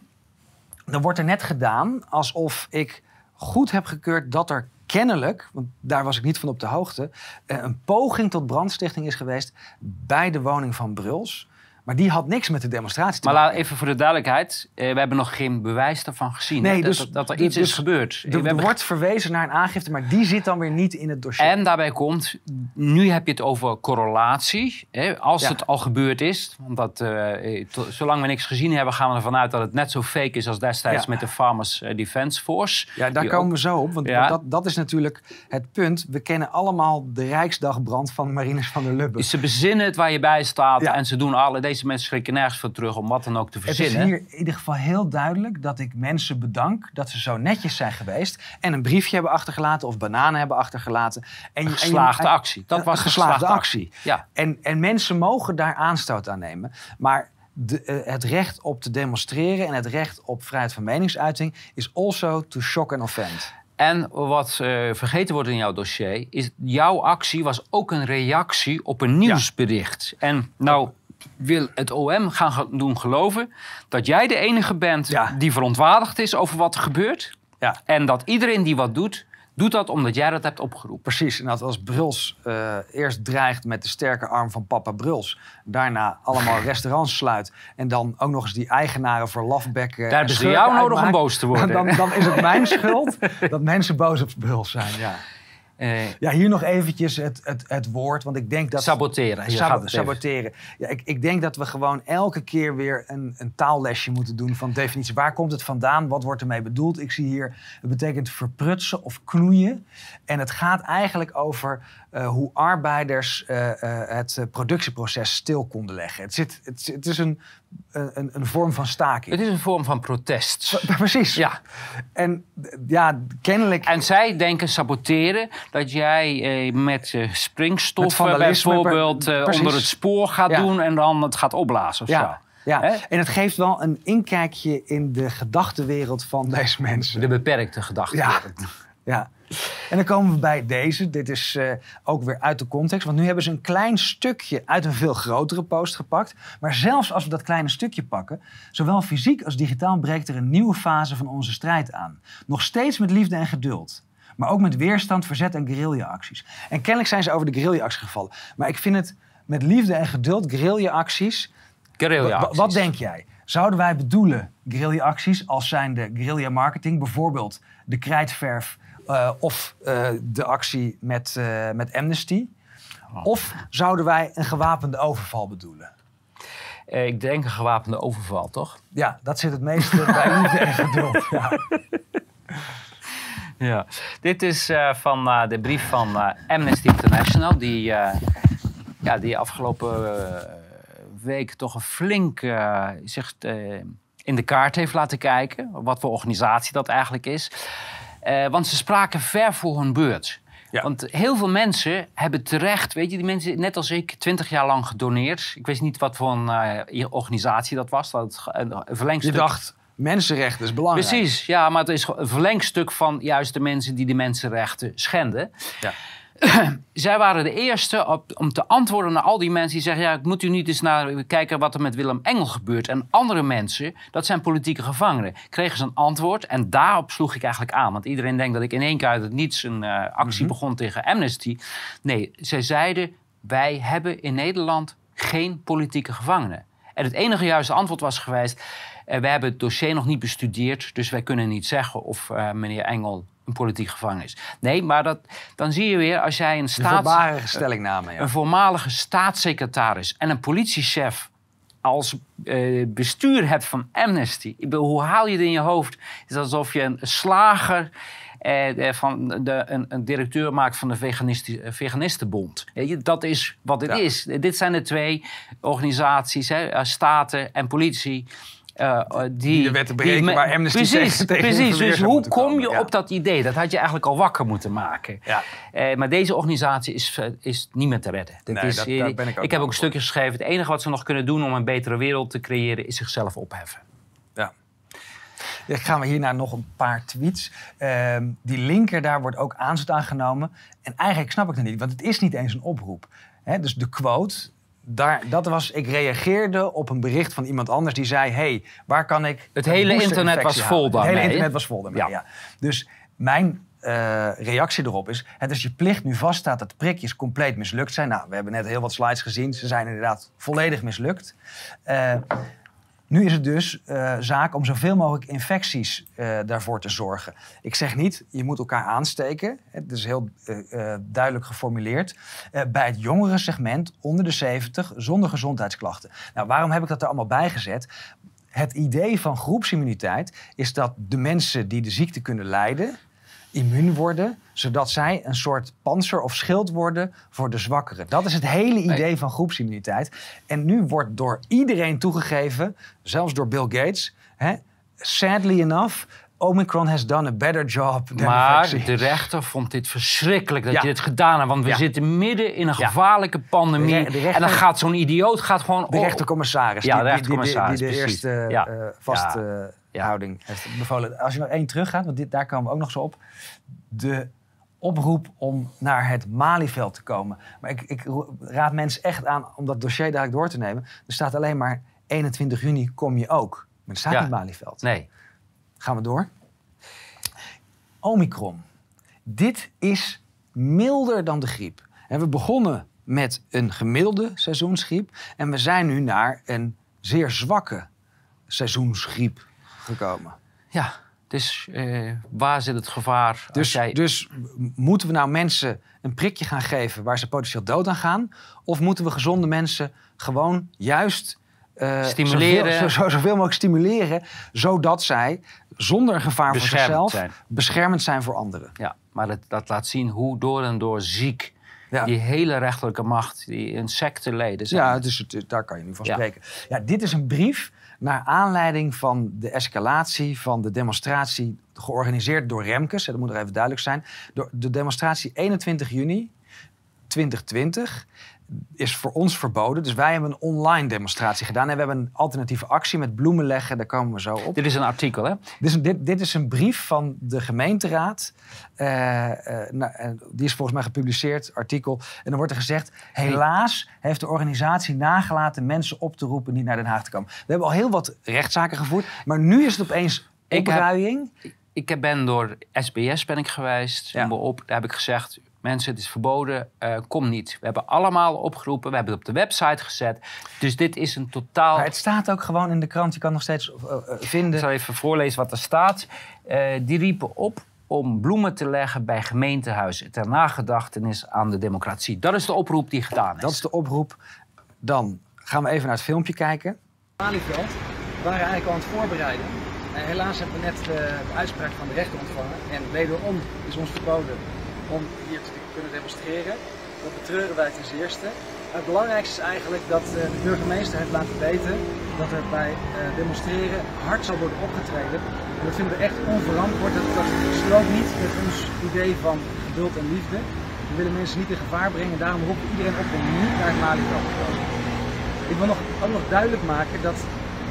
[SPEAKER 1] Dan wordt er net gedaan alsof ik goed heb gekeurd dat er kennelijk, want daar was ik niet van op de hoogte, eh, een poging tot brandstichting is geweest bij de woning van Bruls. Maar die had niks met de demonstratie te
[SPEAKER 2] Maar
[SPEAKER 1] maken.
[SPEAKER 2] laat, even voor de duidelijkheid. eh, we hebben nog geen bewijs daarvan gezien.
[SPEAKER 1] Nee, dus-
[SPEAKER 2] dat, dat er
[SPEAKER 1] dus-
[SPEAKER 2] iets is
[SPEAKER 1] dus
[SPEAKER 2] gebeurd.
[SPEAKER 1] Er,
[SPEAKER 2] We
[SPEAKER 1] er
[SPEAKER 2] hebben-
[SPEAKER 1] wordt verwezen naar een aangifte, maar die zit dan weer niet in het dossier.
[SPEAKER 2] En daarbij komt, nu heb je het over correlatie. Hè, als
[SPEAKER 1] Ja.
[SPEAKER 2] het al gebeurd is. Want dat, eh, to- zolang we niks gezien hebben, gaan we ervan uit dat het net zo fake is als destijds
[SPEAKER 1] Ja.
[SPEAKER 2] met de Farmers eh, Defence Force.
[SPEAKER 1] ja, daar komen
[SPEAKER 2] ook-
[SPEAKER 1] we zo op, want
[SPEAKER 2] Ja.
[SPEAKER 1] dat, dat is natuurlijk het punt. We kennen allemaal de Rijksdagbrand van Marinus van der Lubbe.
[SPEAKER 2] Ze bezinnen het waar je bij staat. En ze doen alle. Deze mensen schrikken nergens voor terug om wat dan ook te
[SPEAKER 1] Het is
[SPEAKER 2] verzinnen.
[SPEAKER 1] hier in ieder geval heel duidelijk dat ik mensen bedank dat ze zo netjes zijn geweest en een briefje hebben achtergelaten of bananen hebben achtergelaten. En, je- en je-
[SPEAKER 2] Geslaagde actie. Dat
[SPEAKER 1] Een
[SPEAKER 2] was
[SPEAKER 1] geslaagde actie.
[SPEAKER 2] Ja.
[SPEAKER 1] En, en mensen mogen daar aanstoot aan nemen. Maar de, eh, het recht op te demonstreren en het recht op vrijheid van meningsuiting is also to shock and offend.
[SPEAKER 2] En wat eh, vergeten wordt in jouw dossier, is jouw actie was ook een reactie op een nieuwsbericht. En nou wil het OM gaan doen geloven dat jij de enige bent
[SPEAKER 1] Ja.
[SPEAKER 2] die verontwaardigd is over wat er gebeurt.
[SPEAKER 1] Ja.
[SPEAKER 2] En dat iedereen die wat doet, doet dat omdat jij dat hebt opgeroepen.
[SPEAKER 1] Precies, en dat als Bruls eh, eerst dreigt met de sterke arm van papa Bruls, daarna allemaal restaurants sluit en dan ook nog eens die eigenaren voor lafbekken.
[SPEAKER 2] Daar
[SPEAKER 1] en
[SPEAKER 2] hebben ze jou nodig om boos te worden.
[SPEAKER 1] Dan, dan is het mijn schuld dat mensen boos op Bruls zijn. Ja.
[SPEAKER 2] Eh,
[SPEAKER 1] ja, hier nog eventjes het, het, het woord, want ik denk dat...
[SPEAKER 2] saboteren. Even.
[SPEAKER 1] saboteren. Ja, ik, ik denk dat we gewoon elke keer weer een, een taallesje moeten doen van definitie. Waar komt het vandaan? Wat wordt ermee bedoeld? Ik zie hier, het betekent verprutsen of knoeien. En het gaat eigenlijk over eh, hoe arbeiders eh, eh, het productieproces stil konden leggen. Het, zit, het, het is een, een, een vorm van staking.
[SPEAKER 2] Het is een vorm van protest.
[SPEAKER 1] Precies.
[SPEAKER 2] Ja.
[SPEAKER 1] En ja, kennelijk...
[SPEAKER 2] En zij denken saboteren dat jij eh, met
[SPEAKER 1] Met
[SPEAKER 2] springstoffen bijvoorbeeld onder het spoor gaat
[SPEAKER 1] Ja.
[SPEAKER 2] doen en dan het gaat opblazen of
[SPEAKER 1] ja,
[SPEAKER 2] zo.
[SPEAKER 1] ja. En het geeft wel een inkijkje in de gedachtenwereld van deze mensen.
[SPEAKER 2] De beperkte gedachte.
[SPEAKER 1] Ja. Ja. En dan komen we bij deze. Dit is eh, ook weer uit de context. Want nu hebben ze een klein stukje uit een veel grotere post gepakt. Maar zelfs als we dat kleine stukje pakken, zowel fysiek als digitaal breekt er een nieuwe fase van onze strijd aan. Nog steeds met liefde en geduld. Maar ook met weerstand, verzet en guerrilla-acties. En kennelijk zijn ze over de guerrilla-acties gevallen. Maar ik vind het met liefde en geduld, guerrilla-acties,
[SPEAKER 2] Guerrilla
[SPEAKER 1] Wa- Wat denk jij? Zouden wij bedoelen guerrilla-acties als zijn de guerrilla-marketing, bijvoorbeeld de krijtverf eh, of eh, de actie met, eh, met Amnesty? Of zouden wij een gewapende overval bedoelen?
[SPEAKER 2] Ik denk een gewapende overval, toch?
[SPEAKER 1] Ja, dat zit het meeste bij en geduld. Ja.
[SPEAKER 2] Ja. Dit is van de brief van Amnesty International, die, ja, die afgelopen week toch een flink zich in de kaart heeft laten kijken. Wat voor organisatie dat eigenlijk is. Eh, want ze spraken ver voor hun beurt. Want heel veel mensen hebben terecht, weet je, die mensen, net als ik, twintig jaar lang gedoneerd. Ik weet niet wat voor een uh, organisatie dat was. Dat een verlengstuk.
[SPEAKER 1] Je dacht, mensenrechten is belangrijk.
[SPEAKER 2] Precies, ja, maar het is een verlengstuk van juist de mensen die de mensenrechten schenden. Ja. zij waren de eerste op, om te antwoorden naar al die mensen die zeggen: Ja, moet u niet eens naar kijken wat er met Willem Engel gebeurt. En andere mensen, dat zijn politieke gevangenen. Kregen ze een antwoord en daarop sloeg ik eigenlijk aan. Want iedereen denkt dat ik in één keer uit het niets een uh, actie mhm. begon tegen Amnesty. Nee, zij zeiden: Wij hebben in Nederland geen politieke gevangenen. En het enige juiste antwoord was geweest: uh, We hebben het dossier nog niet bestudeerd, dus wij kunnen niet zeggen of uh, meneer Engel een politiek gevangenis. Nee, maar dat, dan zie je weer als jij een staats...
[SPEAKER 1] Een stellingname, ja.
[SPEAKER 2] Een voormalige staatssecretaris en een politiechef als uh, bestuur hebt van Amnesty. Ik bedoel, hoe haal je het in je hoofd? Het is alsof je een slager eh, van de, een, een, directeur maakt van de Veganistenbond. Dat is wat het is. Dit zijn de twee organisaties, hè, eh, staten en politie
[SPEAKER 1] uh, die, die, de wetten breken waar Amnesty
[SPEAKER 2] precies,
[SPEAKER 1] zegt
[SPEAKER 2] Precies, dus hoe kom je op dat idee? Dat had je eigenlijk al wakker moeten maken. Ja. Uh, maar deze organisatie is, is niet meer te redden. Dat nee, is, dat, ben ik, ook ik heb ook een stukje geschreven. Het enige wat ze nog kunnen doen om een betere wereld te creëren... is zichzelf opheffen.
[SPEAKER 1] Ja. Dan gaan we hierna nog een paar tweets. Uh, die linker, daar wordt ook aanzet aangenomen. En eigenlijk snap ik het niet, want het is niet eens een oproep. He, dus de quote, daar, dat was, ik reageerde op een bericht van iemand anders die zei: hey, waar kan ik.
[SPEAKER 2] Het hele internet was vol daarmee.
[SPEAKER 1] Het hele internet was vol daarmee. Ja. Dus mijn uh, reactie erop is: het is je plicht nu vaststaat dat prikjes compleet mislukt zijn. Nou, we hebben net heel wat slides gezien. Ze zijn inderdaad volledig mislukt. Uh, nu is het dus uh, zaak om zoveel mogelijk infecties uh, daarvoor te zorgen. Ik zeg niet, je moet elkaar aansteken. Het is heel uh, duidelijk geformuleerd. bij het jongere segment, onder de 70, zonder gezondheidsklachten. Nou, waarom heb ik dat er allemaal bij gezet? Het idee van groepsimmuniteit is dat de mensen die de ziekte kunnen lijden immuun worden, zodat zij een soort panzer of schild worden voor de zwakkeren. Dat is het hele idee van groepsimmuniteit. En nu wordt door iedereen toegegeven, zelfs door Bill Gates, hè, sadly enough, Omicron has done a better job than
[SPEAKER 2] Maar de rechter vond dit verschrikkelijk dat je dit gedaan hebt. Want we zitten midden in een gevaarlijke pandemie. en dan gaat zo'n idioot gaat gewoon...
[SPEAKER 1] De rechtercommissaris. Ja, de rechtercommissaris, die, die, die, die de eerste uh, vast... Uh, houding heeft bevolen. Als je nog één teruggaat, want dit, daar komen we ook nog zo op. De oproep om naar het Malieveld te komen. Maar ik, ik raad mensen echt aan om dat dossier dadelijk door te nemen. Er staat alleen maar 21 juni kom je ook. Maar er staat niet Malieveld.
[SPEAKER 2] Nee.
[SPEAKER 1] Gaan we door. Omicron. Dit is milder dan de griep. En we begonnen met een gemiddelde seizoensgriep. En we zijn nu naar een zeer zwakke seizoensgriep gekomen.
[SPEAKER 2] Ja, dus uh, waar zit het gevaar?
[SPEAKER 1] Dus, jij... dus moeten we nou mensen een prikje gaan geven waar ze potentieel dood aan gaan? Of moeten we gezonde mensen gewoon juist
[SPEAKER 2] uh, stimuleren.
[SPEAKER 1] Zoveel, zo, zoveel, mogelijk stimuleren, zodat zij zonder gevaar voor zichzelf zijn. beschermend zijn voor anderen.
[SPEAKER 2] Ja, maar dat, dat laat zien hoe door en door ziek die hele rechterlijke macht, die insectenleden zijn.
[SPEAKER 1] Ja, dus daar kan je nu van spreken. Ja, dit is een brief naar aanleiding van de escalatie van de demonstratie georganiseerd door Remkes. Dat moet er even duidelijk zijn. Door de demonstratie 21 juni 2020 is voor ons verboden. Dus wij hebben een online demonstratie gedaan. En we hebben een alternatieve actie met bloemen leggen. Daar komen we zo op.
[SPEAKER 2] Dit is een artikel, hè?
[SPEAKER 1] Dit is een, dit, dit is een brief van de gemeenteraad. Uh, uh, die is volgens mij gepubliceerd, artikel. En dan wordt er gezegd... helaas heeft de organisatie nagelaten mensen op te roepen... niet naar Den Haag te komen. We hebben al heel wat rechtszaken gevoerd. Maar nu is het opeens opruiing.
[SPEAKER 2] Ik, ik ben door SBS ben ik geweest. Ja. Op, daar heb ik gezegd Mensen, het is verboden, uh, kom niet. We hebben allemaal opgeroepen, we hebben het op de website gezet. Dus dit is een totaal...
[SPEAKER 1] Maar het staat ook gewoon in de krant, je kan nog steeds uh, vinden.
[SPEAKER 2] Ik zal even voorlezen wat er staat. die riepen op om bloemen te leggen bij gemeentehuizen... ter nagedachtenis aan de democratie. Dat is de oproep die gedaan is.
[SPEAKER 1] Dat is de oproep. Dan gaan we even naar het filmpje kijken. Malieveld, we waren eigenlijk al aan het voorbereiden. Helaas hebben we net de, uitspraak van de rechter ontvangen. En wederom is ons verboden om hier te kunnen demonstreren. Dat betreuren wij ten zeerste. Het belangrijkste is eigenlijk dat eh, de burgemeester heeft laten weten dat er bij eh, demonstreren hard zal worden opgetreden. En dat vinden we echt onverantwoord. Dat, dat strookt niet met ons idee van geduld en liefde. We willen mensen niet in gevaar brengen. Daarom roepen iedereen op om niet naar het te komen. Ik wil nog, ook nog duidelijk maken dat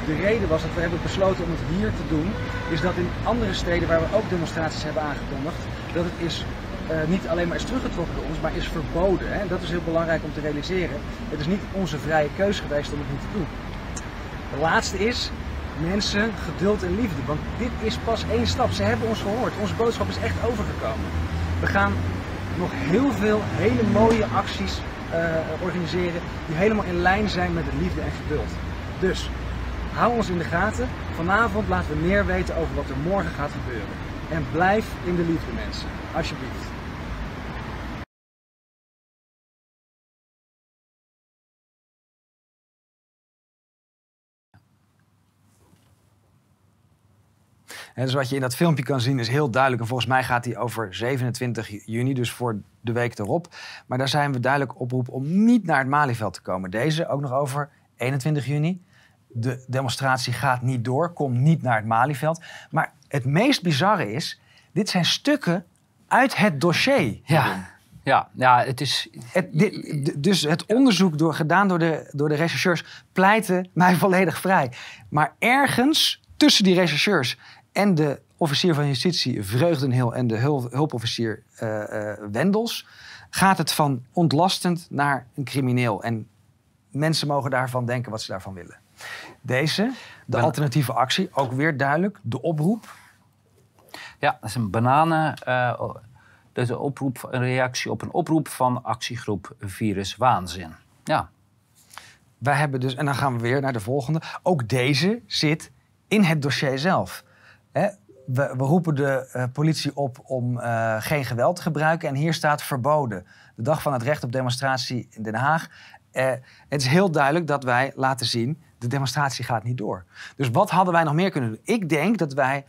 [SPEAKER 1] de reden was dat we hebben besloten om het hier te doen, is dat in andere steden waar we ook demonstraties hebben aangekondigd, dat het is uh, niet alleen maar is teruggetrokken door ons, maar is verboden. Hè? Dat is heel belangrijk om te realiseren. Het is niet onze vrije keus geweest om het niet te doen. De laatste is mensen, geduld en liefde. Want dit is pas één stap. Ze hebben ons gehoord. Onze boodschap is echt overgekomen. We gaan nog heel veel hele mooie acties uh, organiseren die helemaal in lijn zijn met de liefde en geduld. Dus hou ons in de gaten. Vanavond laten we meer weten over wat er morgen gaat gebeuren. En blijf in de liefde, mensen. Alsjeblieft. En dus wat je in dat filmpje kan zien is heel duidelijk. En volgens mij gaat die over 27 juni, dus voor de week erop. Maar daar zijn we duidelijk oproep om niet naar het Malieveld te komen. Deze ook nog over 21 juni. De demonstratie gaat niet door, kom niet naar het Malieveld. Maar het meest bizarre is, dit zijn stukken uit het dossier.
[SPEAKER 2] Ja. Ja, ja, het is.
[SPEAKER 1] Het, dit, dus het onderzoek door, gedaan door de, door de rechercheurs pleitte mij volledig vrij. Maar ergens tussen die rechercheurs en de officier van justitie Vreugdenhil en de hulpofficier uh, uh, Wendels gaat het van ontlastend naar een crimineel. En mensen mogen daarvan denken wat ze daarvan willen. Deze, de alternatieve actie, ook weer duidelijk. De oproep.
[SPEAKER 2] Ja, dat is een bananen. Uh, dat is een, oproep, een reactie op een oproep van actiegroep Virus Waanzin. Ja.
[SPEAKER 1] Wij hebben dus, en dan gaan we weer naar de volgende. Ook deze zit in het dossier zelf. Hè? We, we, roepen de uh, politie op om uh, geen geweld te gebruiken. En hier staat verboden. De dag van het recht op demonstratie in Den Haag. Uh, het is heel duidelijk dat wij laten zien, de demonstratie gaat niet door. Dus wat hadden wij nog meer kunnen doen? Ik denk dat wij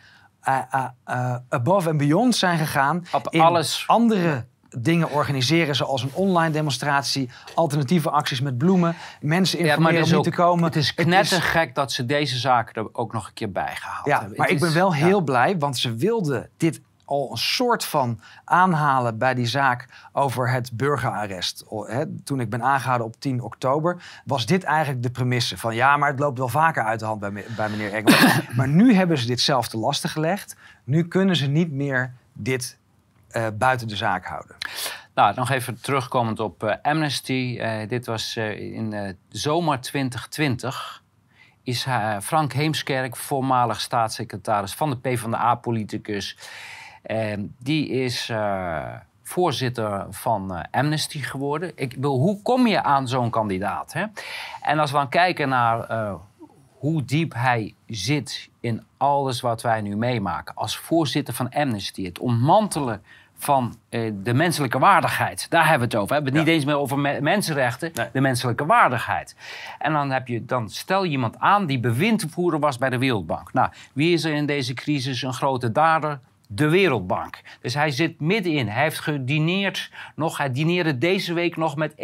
[SPEAKER 1] above and beyond zijn gegaan
[SPEAKER 2] op in alles.
[SPEAKER 1] andere dingen organiseren, zoals een online demonstratie, alternatieve acties met bloemen, mensen informeren ja, om niet te komen.
[SPEAKER 2] Het is knettergek dat ze deze zaken er ook nog een keer bij gehaald
[SPEAKER 1] ja,
[SPEAKER 2] hebben.
[SPEAKER 1] Maar ik ben wel heel blij, want ze wilden dit al een soort van aanhalen bij die zaak over het burgerarrest. Toen ik ben aangehouden op 10 oktober, was dit eigenlijk de premisse van ja, maar het loopt wel vaker uit de hand bij, bij meneer Engel. maar nu hebben ze dit zelf te lasten gelegd. Nu kunnen ze niet meer dit uh, buiten de zaak houden.
[SPEAKER 2] Nou, nog even terugkomend op uh, Amnesty. Uh, dit was in zomer 2020. Is Frank Heemskerk, voormalig staatssecretaris van de PvdA-politicus... die is voorzitter van Amnesty geworden. Ik wil, hoe kom je aan zo'n kandidaat? Hè? En als we dan kijken naar hoe diep hij zit in alles wat wij nu meemaken. Als voorzitter van Amnesty, het ontmantelen van eh, de menselijke waardigheid. Daar hebben we het over. We hebben het niet eens meer over mensenrechten, de menselijke waardigheid. En dan, heb je, dan stel je iemand aan die bewindvoerder was bij de Wereldbank. Nou, wie is er in deze crisis een grote dader? De Wereldbank. Dus hij zit middenin. Hij heeft gedineerd nog. Hij dineerde deze week nog met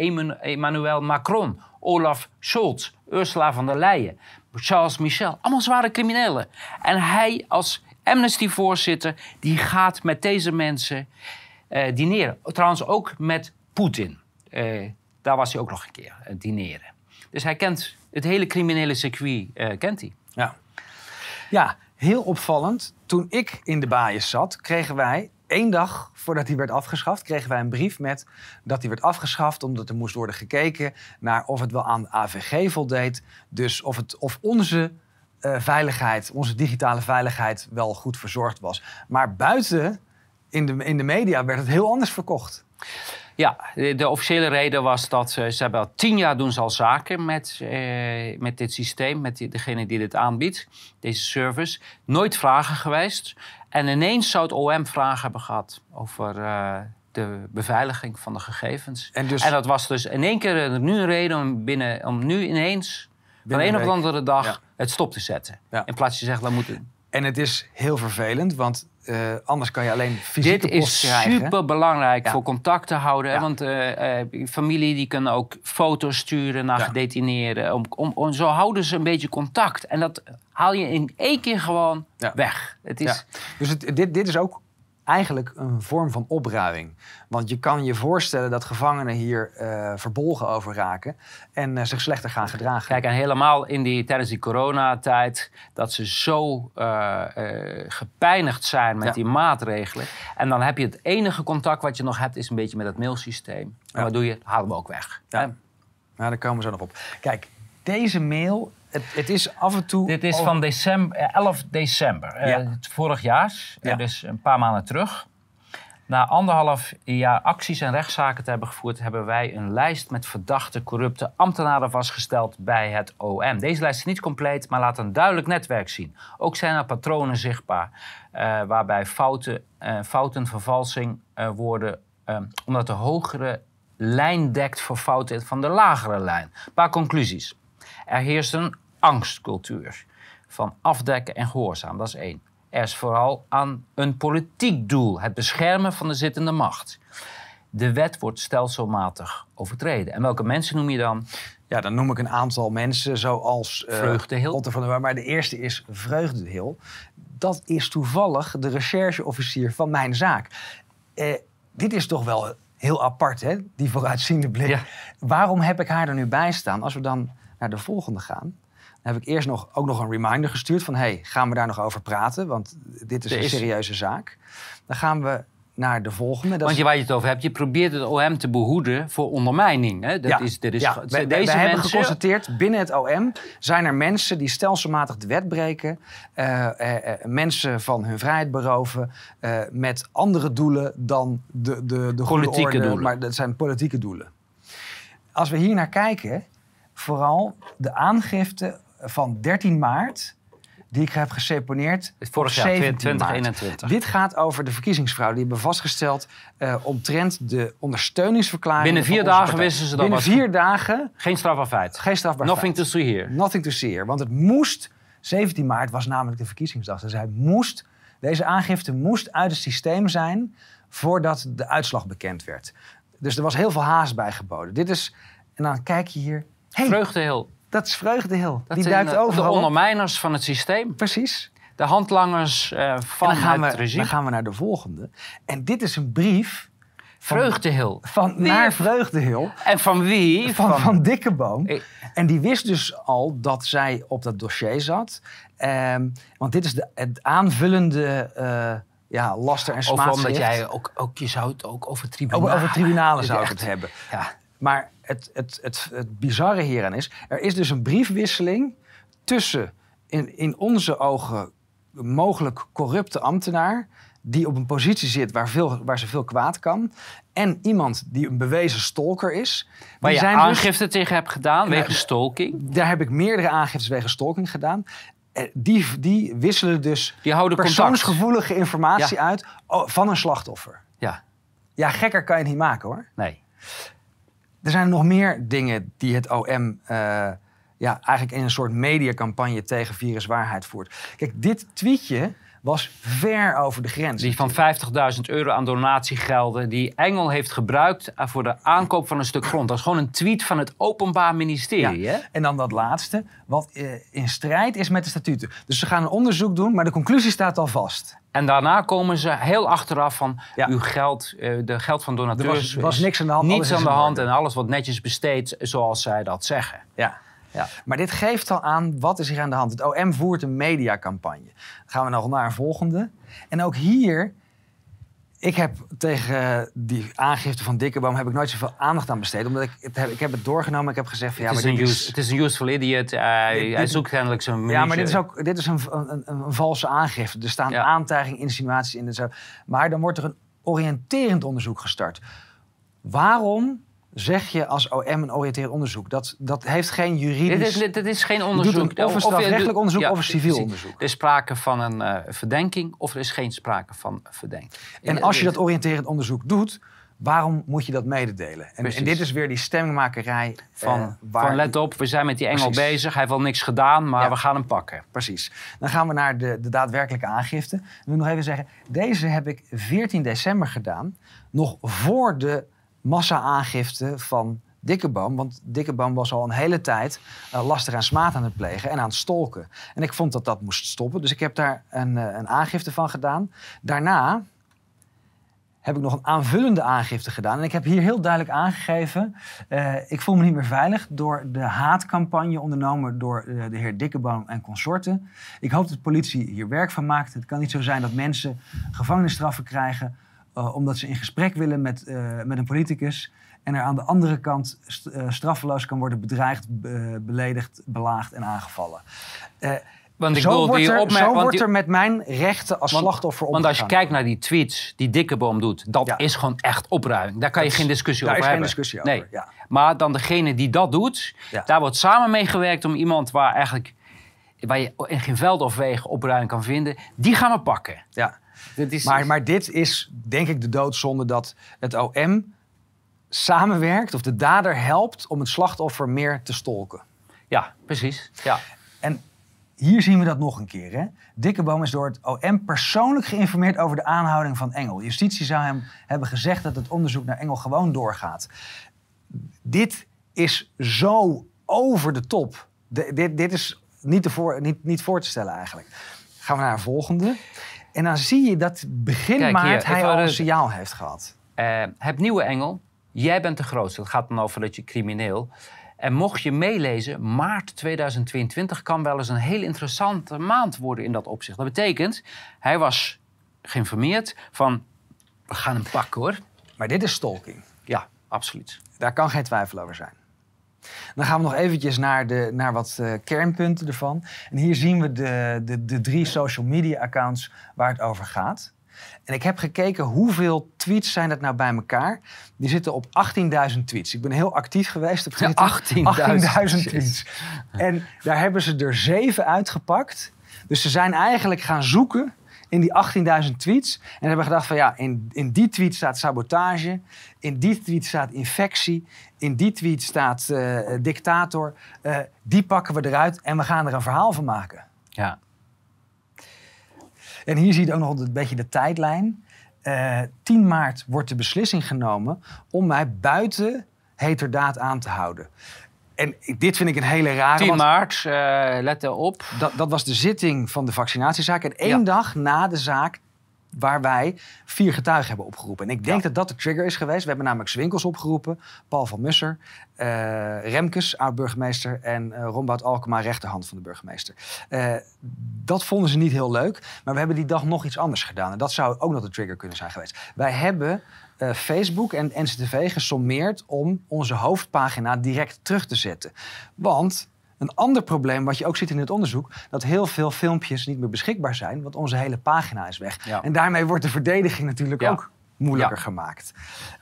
[SPEAKER 2] Emmanuel Macron, Olaf Scholz, Ursula von der Leyen, Charles Michel. Allemaal zware criminelen. En hij als Amnesty-voorzitter, die gaat met deze mensen uh, dineren. Trouwens ook met Poetin. Uh, daar was hij ook nog een keer, uh, dineren. Dus hij kent het hele criminele circuit, kent hij.
[SPEAKER 1] Ja. ja, heel opvallend. Toen ik in de baaiers zat, kregen wij één dag voordat hij werd afgeschaft, kregen wij een brief met dat hij werd afgeschaft omdat er moest worden gekeken naar of het wel aan AVG voldeed. Dus of, het, of onze uh, veiligheid, onze digitale veiligheid wel goed verzorgd was. Maar buiten in de, in de media werd het heel anders verkocht.
[SPEAKER 2] Ja, de, officiële reden was dat ze, ze hebben al tien jaar doen ze al zaken met, eh, met dit systeem, met die, degene die dit aanbiedt, deze service. Nooit vragen geweest. En ineens zou het OM vragen hebben gehad over uh, de beveiliging van de gegevens. En, dus... en, dat was dus in één keer nu een reden om, binnen, om nu ineens van een of andere dag het stop te zetten. In plaats van zeggen, dan moeten...
[SPEAKER 1] En het is heel vervelend, want uh, anders kan je alleen fysieke
[SPEAKER 2] Dit is super belangrijk voor contact te houden. Want uh, uh, familie die kunnen ook foto's sturen naar gedetineerden. Om, om, om, zo houden ze een beetje contact. En dat haal je in één keer gewoon weg. Het is...
[SPEAKER 1] Dus het, dit, dit is ook eigenlijk een vorm van opruiming. Want je kan je voorstellen dat gevangenen hier eh, verbolgen over raken en eh, zich slechter gaan gedragen.
[SPEAKER 2] Kijk, en helemaal in die, tijdens die coronatijd, dat ze zo eh, gepijnigd zijn met
[SPEAKER 1] Ja.
[SPEAKER 2] die maatregelen. En dan heb je het enige contact wat je nog hebt, is een beetje met het mailsysteem. En
[SPEAKER 1] Ja.
[SPEAKER 2] wat doe je? Halen we ook weg.
[SPEAKER 1] Ja.
[SPEAKER 2] Hè?
[SPEAKER 1] Nou, daar komen we zo nog op. Kijk, deze mail, het, het is af en toe...
[SPEAKER 3] Dit is
[SPEAKER 1] over-
[SPEAKER 3] van december, eh, 11 december, eh,
[SPEAKER 1] Ja.
[SPEAKER 3] het vorig jaar, eh,
[SPEAKER 1] Ja.
[SPEAKER 3] dus een paar maanden terug. Na anderhalf jaar acties en rechtszaken te hebben gevoerd, hebben wij een lijst met verdachte, corrupte ambtenaren vastgesteld bij het OM. Deze lijst is niet compleet, maar laat een duidelijk netwerk zien. Ook zijn er patronen zichtbaar, eh, waarbij fouten, eh, fouten vervalsing eh, worden, eh, omdat de hogere lijn dekt voor fouten van de lagere lijn. Een paar conclusies. Er heerst een angstcultuur van afdekken en gehoorzaam, dat is één. Er is vooral aan een politiek doel, het beschermen van de zittende macht. De wet wordt stelselmatig overtreden. En welke mensen noem je dan?
[SPEAKER 1] Ja, dan noem ik een aantal mensen zoals... eh,
[SPEAKER 2] Vreugdehil.
[SPEAKER 1] Otto van der Waar, maar de eerste is Vreugdehil. Dat is toevallig de rechercheofficier van mijn zaak. Eh, dit is toch wel heel apart, hè? Die vooruitziende blik.
[SPEAKER 2] Ja.
[SPEAKER 1] Waarom heb ik haar er nu bij staan? Als we dan naar de volgende gaan... Dan heb ik eerst nog, ook nog een reminder gestuurd van... hey, gaan we daar nog over praten? Want dit is een serieuze zaak. Dan gaan we naar de volgende. Dat
[SPEAKER 2] Want je, waar je het over hebt, je probeert het OM te behoeden voor ondermijning. Hè? Dat
[SPEAKER 1] Ja,
[SPEAKER 2] is, dat is,
[SPEAKER 1] ja. We- we-
[SPEAKER 2] deze
[SPEAKER 1] we hebben geconstateerd, binnen het OM zijn er mensen die stelselmatig de wet breken. eh, eh, eh, mensen van hun vrijheid beroven. met andere doelen dan de, de, de goede
[SPEAKER 2] Politieke
[SPEAKER 1] orde,
[SPEAKER 2] doelen.
[SPEAKER 1] Maar dat zijn politieke doelen. Als we hier naar kijken, vooral de aangifte van 13 maart... die ik heb geseponeerd
[SPEAKER 2] vorig jaar,
[SPEAKER 1] 17 maart.
[SPEAKER 2] 2021.
[SPEAKER 1] Dit gaat over de verkiezingsfraude. Die hebben vastgesteld eh, omtrent de ondersteuningsverklaring.
[SPEAKER 2] Binnen vier dagen wisten ze dat
[SPEAKER 1] Binnen
[SPEAKER 2] was-
[SPEAKER 1] vier dagen
[SPEAKER 2] Geen strafbaar feit.
[SPEAKER 1] geen strafbaar
[SPEAKER 2] Nothing
[SPEAKER 1] feit.
[SPEAKER 2] to see here.
[SPEAKER 1] Nothing to see here. Want het moest, 17 maart was namelijk de verkiezingsdag. Dus hij moest, deze aangifte moest uit het systeem zijn voordat de uitslag bekend werd. Dus er was heel veel haast bij geboden. Dit is, en dan kijk je hier, hey,
[SPEAKER 2] Vreugdehil.
[SPEAKER 1] dat is Vreugdehil.
[SPEAKER 2] Dat
[SPEAKER 1] Die duikt
[SPEAKER 2] de- de
[SPEAKER 1] overal op.
[SPEAKER 2] ondermijners van het systeem.
[SPEAKER 1] Precies.
[SPEAKER 2] De handlangers eh, van
[SPEAKER 1] dan gaan,
[SPEAKER 2] het
[SPEAKER 1] we,
[SPEAKER 2] regime.
[SPEAKER 1] dan gaan we naar de volgende. En dit is een brief van,
[SPEAKER 2] Vreugdehil.
[SPEAKER 1] van naar Vreugdehil.
[SPEAKER 2] En van wie?
[SPEAKER 1] Van, van Dikkeboom.
[SPEAKER 2] Ik-
[SPEAKER 1] En die wist dus al dat zij op dat dossier zat. Ehm, want dit is de, het aanvullende eh, ja, laster- en
[SPEAKER 2] Of
[SPEAKER 1] smaadschrift.
[SPEAKER 2] omdat jij ook, ook, je zou het ook over tribunalen...
[SPEAKER 1] Over, over tribunalen zou het hebben.
[SPEAKER 2] Ja.
[SPEAKER 1] Maar het, het, het, het bizarre hieraan is... er is dus een briefwisseling tussen in, in onze ogen mogelijk corrupte ambtenaar... die op een positie zit waar, veel, waar ze veel kwaad kan... en iemand die een bewezen stalker is.
[SPEAKER 2] Waar
[SPEAKER 1] Die
[SPEAKER 2] je
[SPEAKER 1] zijn dus-
[SPEAKER 2] aangifte tegen hebt gedaan,
[SPEAKER 1] Nee,
[SPEAKER 2] wegens stalking.
[SPEAKER 1] daar heb ik meerdere aangiftes wegens stalking gedaan. Eh, Die, die wisselen dus
[SPEAKER 2] Die houden contact.
[SPEAKER 1] persoonsgevoelige informatie uit oh, van een slachtoffer.
[SPEAKER 2] Ja,
[SPEAKER 1] Ja, gekker kan je het niet maken hoor.
[SPEAKER 2] nee.
[SPEAKER 1] Er zijn nog meer dingen die het OM eh, ja, eigenlijk in een soort mediacampagne tegen viruswaarheid voert. Kijk, dit tweetje was ver over de grens.
[SPEAKER 2] Die van 50.000 euro aan donatiegelden die Engel heeft gebruikt eh, voor de aankoop van een stuk grond. Dat is gewoon een tweet van het Openbaar Ministerie. Hè?
[SPEAKER 1] En dan dat laatste, wat eh, in strijd is met de statuten. Dus ze gaan een onderzoek doen, maar de conclusie staat al vast.
[SPEAKER 2] En daarna komen ze heel achteraf van
[SPEAKER 1] Ja.
[SPEAKER 2] uw geld, eh, de geld van
[SPEAKER 1] Er
[SPEAKER 2] donateurs.
[SPEAKER 1] was, was
[SPEAKER 2] is
[SPEAKER 1] niks aan de hand.
[SPEAKER 2] Niets aan de hand en alles wordt netjes besteed zoals zij dat zeggen.
[SPEAKER 1] Ja.
[SPEAKER 2] Ja.
[SPEAKER 1] Maar dit geeft al aan wat is hier aan de hand. Het OM voert een mediacampagne. Dan gaan we nog naar een volgende. En ook hier, ik heb tegen die aangifte van Dikkeboom heb ik nooit zoveel aandacht aan besteed. Omdat ik het heb, ik heb het doorgenomen. Ik heb gezegd van ja,
[SPEAKER 2] het,
[SPEAKER 1] maar
[SPEAKER 2] is een
[SPEAKER 1] dit
[SPEAKER 2] use, het is een useful idiot. Hij,
[SPEAKER 1] Dit-
[SPEAKER 2] hij
[SPEAKER 1] dit-
[SPEAKER 2] zoekt kennelijk zijn
[SPEAKER 1] Ja, maar dit is ook dit is een, een, een, een valse aangifte. Er staan
[SPEAKER 2] Ja.
[SPEAKER 1] aantijgingen, insinuaties in en zo. Maar dan wordt er een oriënterend onderzoek gestart. Waarom zeg je als OM een oriënterend onderzoek? Dat, dat heeft geen juridisch...
[SPEAKER 2] Dit is, dit, is geen
[SPEAKER 1] Je
[SPEAKER 2] onderzoek.
[SPEAKER 1] doet een, of een strafrechtelijk onderzoek
[SPEAKER 2] ja,
[SPEAKER 1] of een civiel onderzoek.
[SPEAKER 2] Er is sprake van een eh, verdenking of er is geen sprake van verdenking.
[SPEAKER 1] En als je dat oriënterend onderzoek doet, waarom moet je dat mededelen? En, en dit is weer die stemmingmakerij
[SPEAKER 2] Van,
[SPEAKER 1] eh, waar...
[SPEAKER 2] van let op, we zijn met die engel
[SPEAKER 1] Precies.
[SPEAKER 2] bezig. Hij heeft wel niks gedaan, maar
[SPEAKER 1] Ja.
[SPEAKER 2] we gaan hem pakken.
[SPEAKER 1] Precies. Dan gaan we naar de, de daadwerkelijke aangifte. Dan wil ik nog even zeggen, deze heb ik 14 december gedaan. Nog voor de massa-aangifte van Dikkeboom. Want Dikkeboom was al een hele tijd eh, lastig en smaad aan het plegen en aan het stolken. En ik vond dat dat moest stoppen. Dus ik heb daar een, eh, een aangifte van gedaan. Daarna heb ik nog een aanvullende aangifte gedaan. En ik heb hier heel duidelijk aangegeven... eh, ik voel me niet meer veilig door de haatcampagne ondernomen... door de heer Dikkeboom en consorten. Ik hoop dat de politie hier werk van maakt. Het kan niet zo zijn dat mensen gevangenisstraffen krijgen... eh, omdat ze in gesprek willen met, eh, met een politicus... en er aan de andere kant st- eh, straffeloos kan worden bedreigd, be- beledigd, belaagd en aangevallen.
[SPEAKER 2] Want ik
[SPEAKER 1] zo
[SPEAKER 2] bedoel,
[SPEAKER 1] wordt, er, zo
[SPEAKER 2] want
[SPEAKER 1] wordt
[SPEAKER 2] die-
[SPEAKER 1] er met mijn rechten als
[SPEAKER 2] Want-
[SPEAKER 1] slachtoffer
[SPEAKER 2] Want als je kijkt naar die tweets die Dikkeboom doet, dat
[SPEAKER 1] Ja.
[SPEAKER 2] is gewoon echt opruiming. Daar kan je geen
[SPEAKER 1] is-
[SPEAKER 2] discussie
[SPEAKER 1] daar
[SPEAKER 2] over
[SPEAKER 1] is geen
[SPEAKER 2] hebben.
[SPEAKER 1] discussie over,
[SPEAKER 2] Nee.
[SPEAKER 1] ja.
[SPEAKER 2] Maar dan degene die dat doet,
[SPEAKER 1] Ja.
[SPEAKER 2] daar wordt samen mee gewerkt om iemand waar eigenlijk waar je in geen veld of wegen opruiming kan vinden, die gaan we pakken.
[SPEAKER 1] Ja.
[SPEAKER 2] Dit is,
[SPEAKER 1] Maar, maar dit is denk ik de doodzonde dat het OM samenwerkt of de dader helpt om het slachtoffer meer te stolken.
[SPEAKER 2] ja, precies. Ja.
[SPEAKER 1] En hier zien we dat nog een keer. Hè? Dikkeboom is door het OM persoonlijk geïnformeerd over de aanhouding van Engel. Justitie zou hem hebben gezegd dat het onderzoek naar Engel gewoon doorgaat. Dit is zo over de top. De- dit, dit is niet, te voor, niet, niet voor te stellen eigenlijk. Gaan we naar een volgende. En dan zie je dat begin
[SPEAKER 2] Kijk hier,
[SPEAKER 1] maart hij al een signaal heeft gehad.
[SPEAKER 2] Eh, het nieuwe Engel, jij bent de grootste. Het gaat dan over dat je crimineel. En mocht je meelezen, maart 2022 kan wel eens een heel interessante maand worden in dat opzicht. Dat betekent, hij was geïnformeerd van, we gaan hem pakken hoor.
[SPEAKER 1] Maar dit is stalking.
[SPEAKER 2] Ja, absoluut.
[SPEAKER 1] Daar kan geen twijfel over zijn. Dan gaan we nog eventjes naar, de, naar wat eh, kernpunten ervan. En hier zien we de, de, de drie social media accounts waar het over gaat. En ik heb gekeken hoeveel tweets zijn dat nou bij elkaar. Die zitten op 18.000 tweets. Ik ben heel actief geweest op Twitter.
[SPEAKER 2] 18.000
[SPEAKER 1] tweets. En daar hebben ze er zeven uitgepakt. Dus ze zijn eigenlijk gaan zoeken in die 18.000 tweets. En hebben gedacht van ja, in, in die tweet staat sabotage. In die tweet staat infectie. In die tweet staat eh, dictator. Eh, die pakken we eruit en we gaan er een verhaal van maken.
[SPEAKER 2] Ja.
[SPEAKER 1] En hier zie je ook nog een beetje de tijdlijn. Eh 10 maart wordt de beslissing genomen om mij buiten heterdaad aan te houden. En dit vind ik een hele rare.
[SPEAKER 2] 10
[SPEAKER 1] want
[SPEAKER 2] maart, eh, let erop.
[SPEAKER 1] dat, dat was de zitting van de vaccinatiezaak. En één
[SPEAKER 2] Ja.
[SPEAKER 1] dag na de zaak waar wij vier getuigen hebben opgeroepen. En ik denk
[SPEAKER 2] Ja.
[SPEAKER 1] dat dat de trigger is geweest. We hebben namelijk Zwinkels opgeroepen, Paul van Musser, eh, Remkes, oud-burgemeester... en eh Rombout Alkema, rechterhand van de burgemeester. Eh, dat vonden ze niet heel leuk, maar we hebben die dag nog iets anders gedaan. En dat zou ook nog de trigger kunnen zijn geweest. Wij hebben Facebook en NCTV gesommeerd om onze hoofdpagina direct terug te zetten. Want een ander probleem wat je ook ziet in het onderzoek... dat heel veel filmpjes niet meer beschikbaar zijn... want onze hele pagina is weg.
[SPEAKER 2] Ja.
[SPEAKER 1] En daarmee wordt de verdediging natuurlijk
[SPEAKER 2] Ja.
[SPEAKER 1] ook moeilijker
[SPEAKER 2] Ja.
[SPEAKER 1] gemaakt.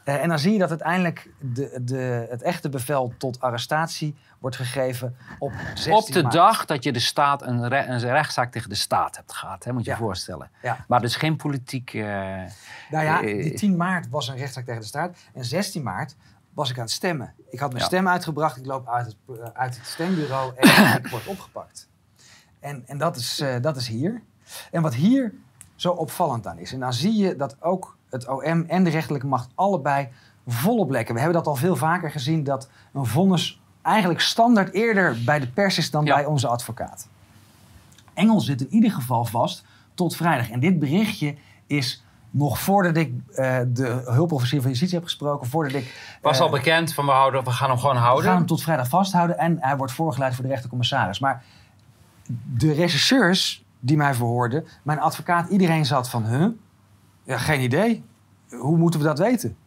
[SPEAKER 1] Eh, en dan zie je dat uiteindelijk de, de, het echte bevel tot arrestatie wordt gegeven op 16
[SPEAKER 2] Op de
[SPEAKER 1] maart.
[SPEAKER 2] dag dat je de staat een, re- een rechtszaak tegen de staat hebt gehad, hè, moet je
[SPEAKER 1] Ja.
[SPEAKER 2] je voorstellen.
[SPEAKER 1] Ja.
[SPEAKER 2] Maar dus geen politiek. eh,
[SPEAKER 1] Nou ja,
[SPEAKER 2] Eh,
[SPEAKER 1] die 10 maart was een rechtszaak tegen de staat. En 16 maart was ik aan het stemmen. Ik had mijn
[SPEAKER 2] Ja.
[SPEAKER 1] stem uitgebracht. Ik loop uit het, eh, uit het stembureau en ik word opgepakt. En, en dat, is, eh, dat is hier. En wat hier zo opvallend aan is. En dan zie je dat ook het OM en de rechterlijke macht allebei volop lekken. We hebben dat al veel vaker gezien. Dat een vonnis eigenlijk standaard eerder bij de pers is dan
[SPEAKER 2] Ja.
[SPEAKER 1] bij onze advocaat. Engel zit in ieder geval vast tot vrijdag. En dit berichtje is nog voordat ik eh, de hulpofficier van justitie heb gesproken, voordat ik...
[SPEAKER 2] was
[SPEAKER 1] eh,
[SPEAKER 2] al bekend van we, houden, we gaan hem gewoon
[SPEAKER 1] we
[SPEAKER 2] houden.
[SPEAKER 1] gaan hem tot vrijdag vasthouden en hij wordt voorgeleid voor de rechtercommissaris. Maar de rechercheurs die mij verhoorden, mijn advocaat, iedereen zat van, huh? Ja, geen idee. Hoe moeten we dat weten?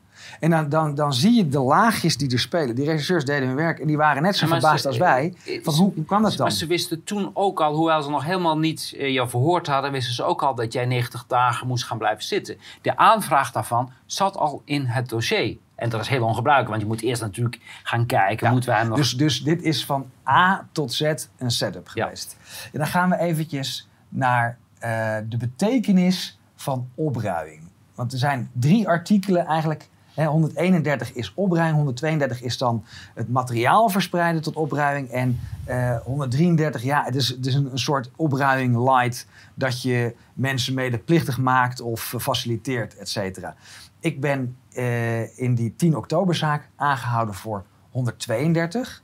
[SPEAKER 1] En dan, dan, dan zie je de laagjes die er spelen. Die rechercheurs deden hun werk en die waren net zo
[SPEAKER 2] maar
[SPEAKER 1] verbaasd
[SPEAKER 2] ze-
[SPEAKER 1] als wij.
[SPEAKER 2] eh,
[SPEAKER 1] Van hoe, hoe kan dat dan?
[SPEAKER 2] Maar ze wisten toen ook al, hoewel ze nog helemaal niet eh, jou verhoord hadden, wisten ze ook al dat jij 90 dagen moest gaan blijven zitten. De aanvraag daarvan zat al in het dossier. En dat is heel ongebruikelijk, want je moet eerst natuurlijk gaan kijken.
[SPEAKER 1] Ja,
[SPEAKER 2] moeten wij hem nog...
[SPEAKER 1] Dus, dus dit is van A tot Z een setup
[SPEAKER 2] Ja.
[SPEAKER 1] geweest. En dan gaan we eventjes naar eh, de betekenis van opruiing. Want er zijn drie artikelen eigenlijk. Hè, 131 is opruiming, 132 is dan het materiaal verspreiden tot opruiming. En eh, 133, ja, het is, een, een soort opruiming light. Dat je mensen medeplichtig maakt of faciliteert, et cetera. Ik ben eh, in die 10 oktoberzaak aangehouden voor 132.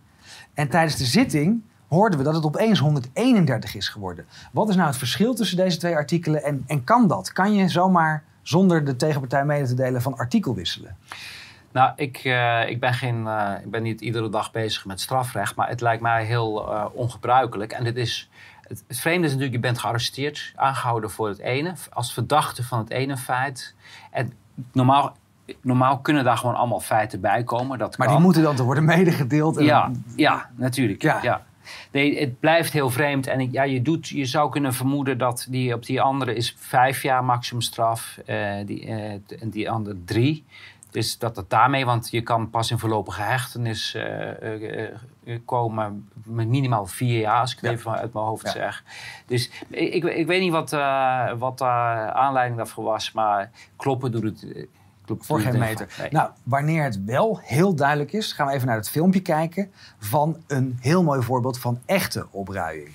[SPEAKER 1] En tijdens de zitting hoorden we dat het opeens 131 is geworden. Wat is nou het verschil tussen deze twee artikelen en, en kan dat? Kan je zomaar
[SPEAKER 4] zonder de tegenpartij mede te delen van artikel wisselen?
[SPEAKER 2] Nou, ik, eh, ik, ben geen, eh, ik ben niet iedere dag bezig met strafrecht, maar het lijkt mij heel uh, ongebruikelijk. En dit is, het, het, vreemde is natuurlijk, je bent gearresteerd, aangehouden voor het ene, als verdachte van het ene feit. En normaal, normaal kunnen daar gewoon allemaal feiten bij komen. Dat
[SPEAKER 4] maar
[SPEAKER 2] kan.
[SPEAKER 4] die moeten dan te worden medegedeeld? En...
[SPEAKER 2] Ja, ja, natuurlijk. Ja. ja. Nee, het blijft heel vreemd. En ja, je, doet, je zou kunnen vermoeden dat die, op die andere is vijf jaar maximumstraf. Uh, die, uh, en die andere drie. Dus dat het daarmee, want je kan pas in voorlopige hechtenis uh, komen met minimaal vier jaar, als ik het ja. even uit mijn hoofd ja. zeg. Dus ik, ik weet niet wat, wat de aanleiding daarvoor was, maar kloppen doet het.
[SPEAKER 4] Klopt voor geen meter. Nee. Nou, wanneer het wel heel duidelijk is, gaan we even naar het filmpje kijken van een heel mooi voorbeeld van echte opruiing.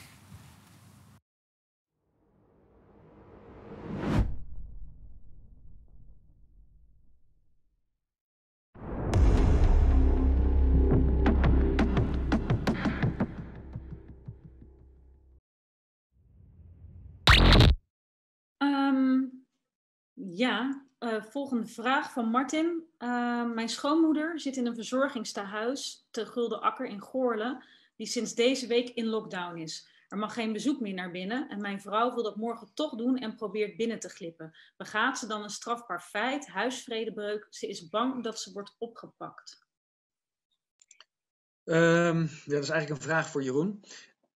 [SPEAKER 5] Um, ja, uh, volgende vraag van Martin. Uh, mijn schoonmoeder zit in een verzorgingstehuis te Gulden Akker in Goorlen, die sinds deze week in lockdown is. Er mag geen bezoek meer naar binnen en mijn vrouw wil dat morgen toch doen en probeert binnen te glippen. Begaat ze dan een strafbaar feit, huisvredebreuk? Ze is bang dat ze wordt opgepakt.
[SPEAKER 1] Ja, dat is eigenlijk een vraag voor Jeroen.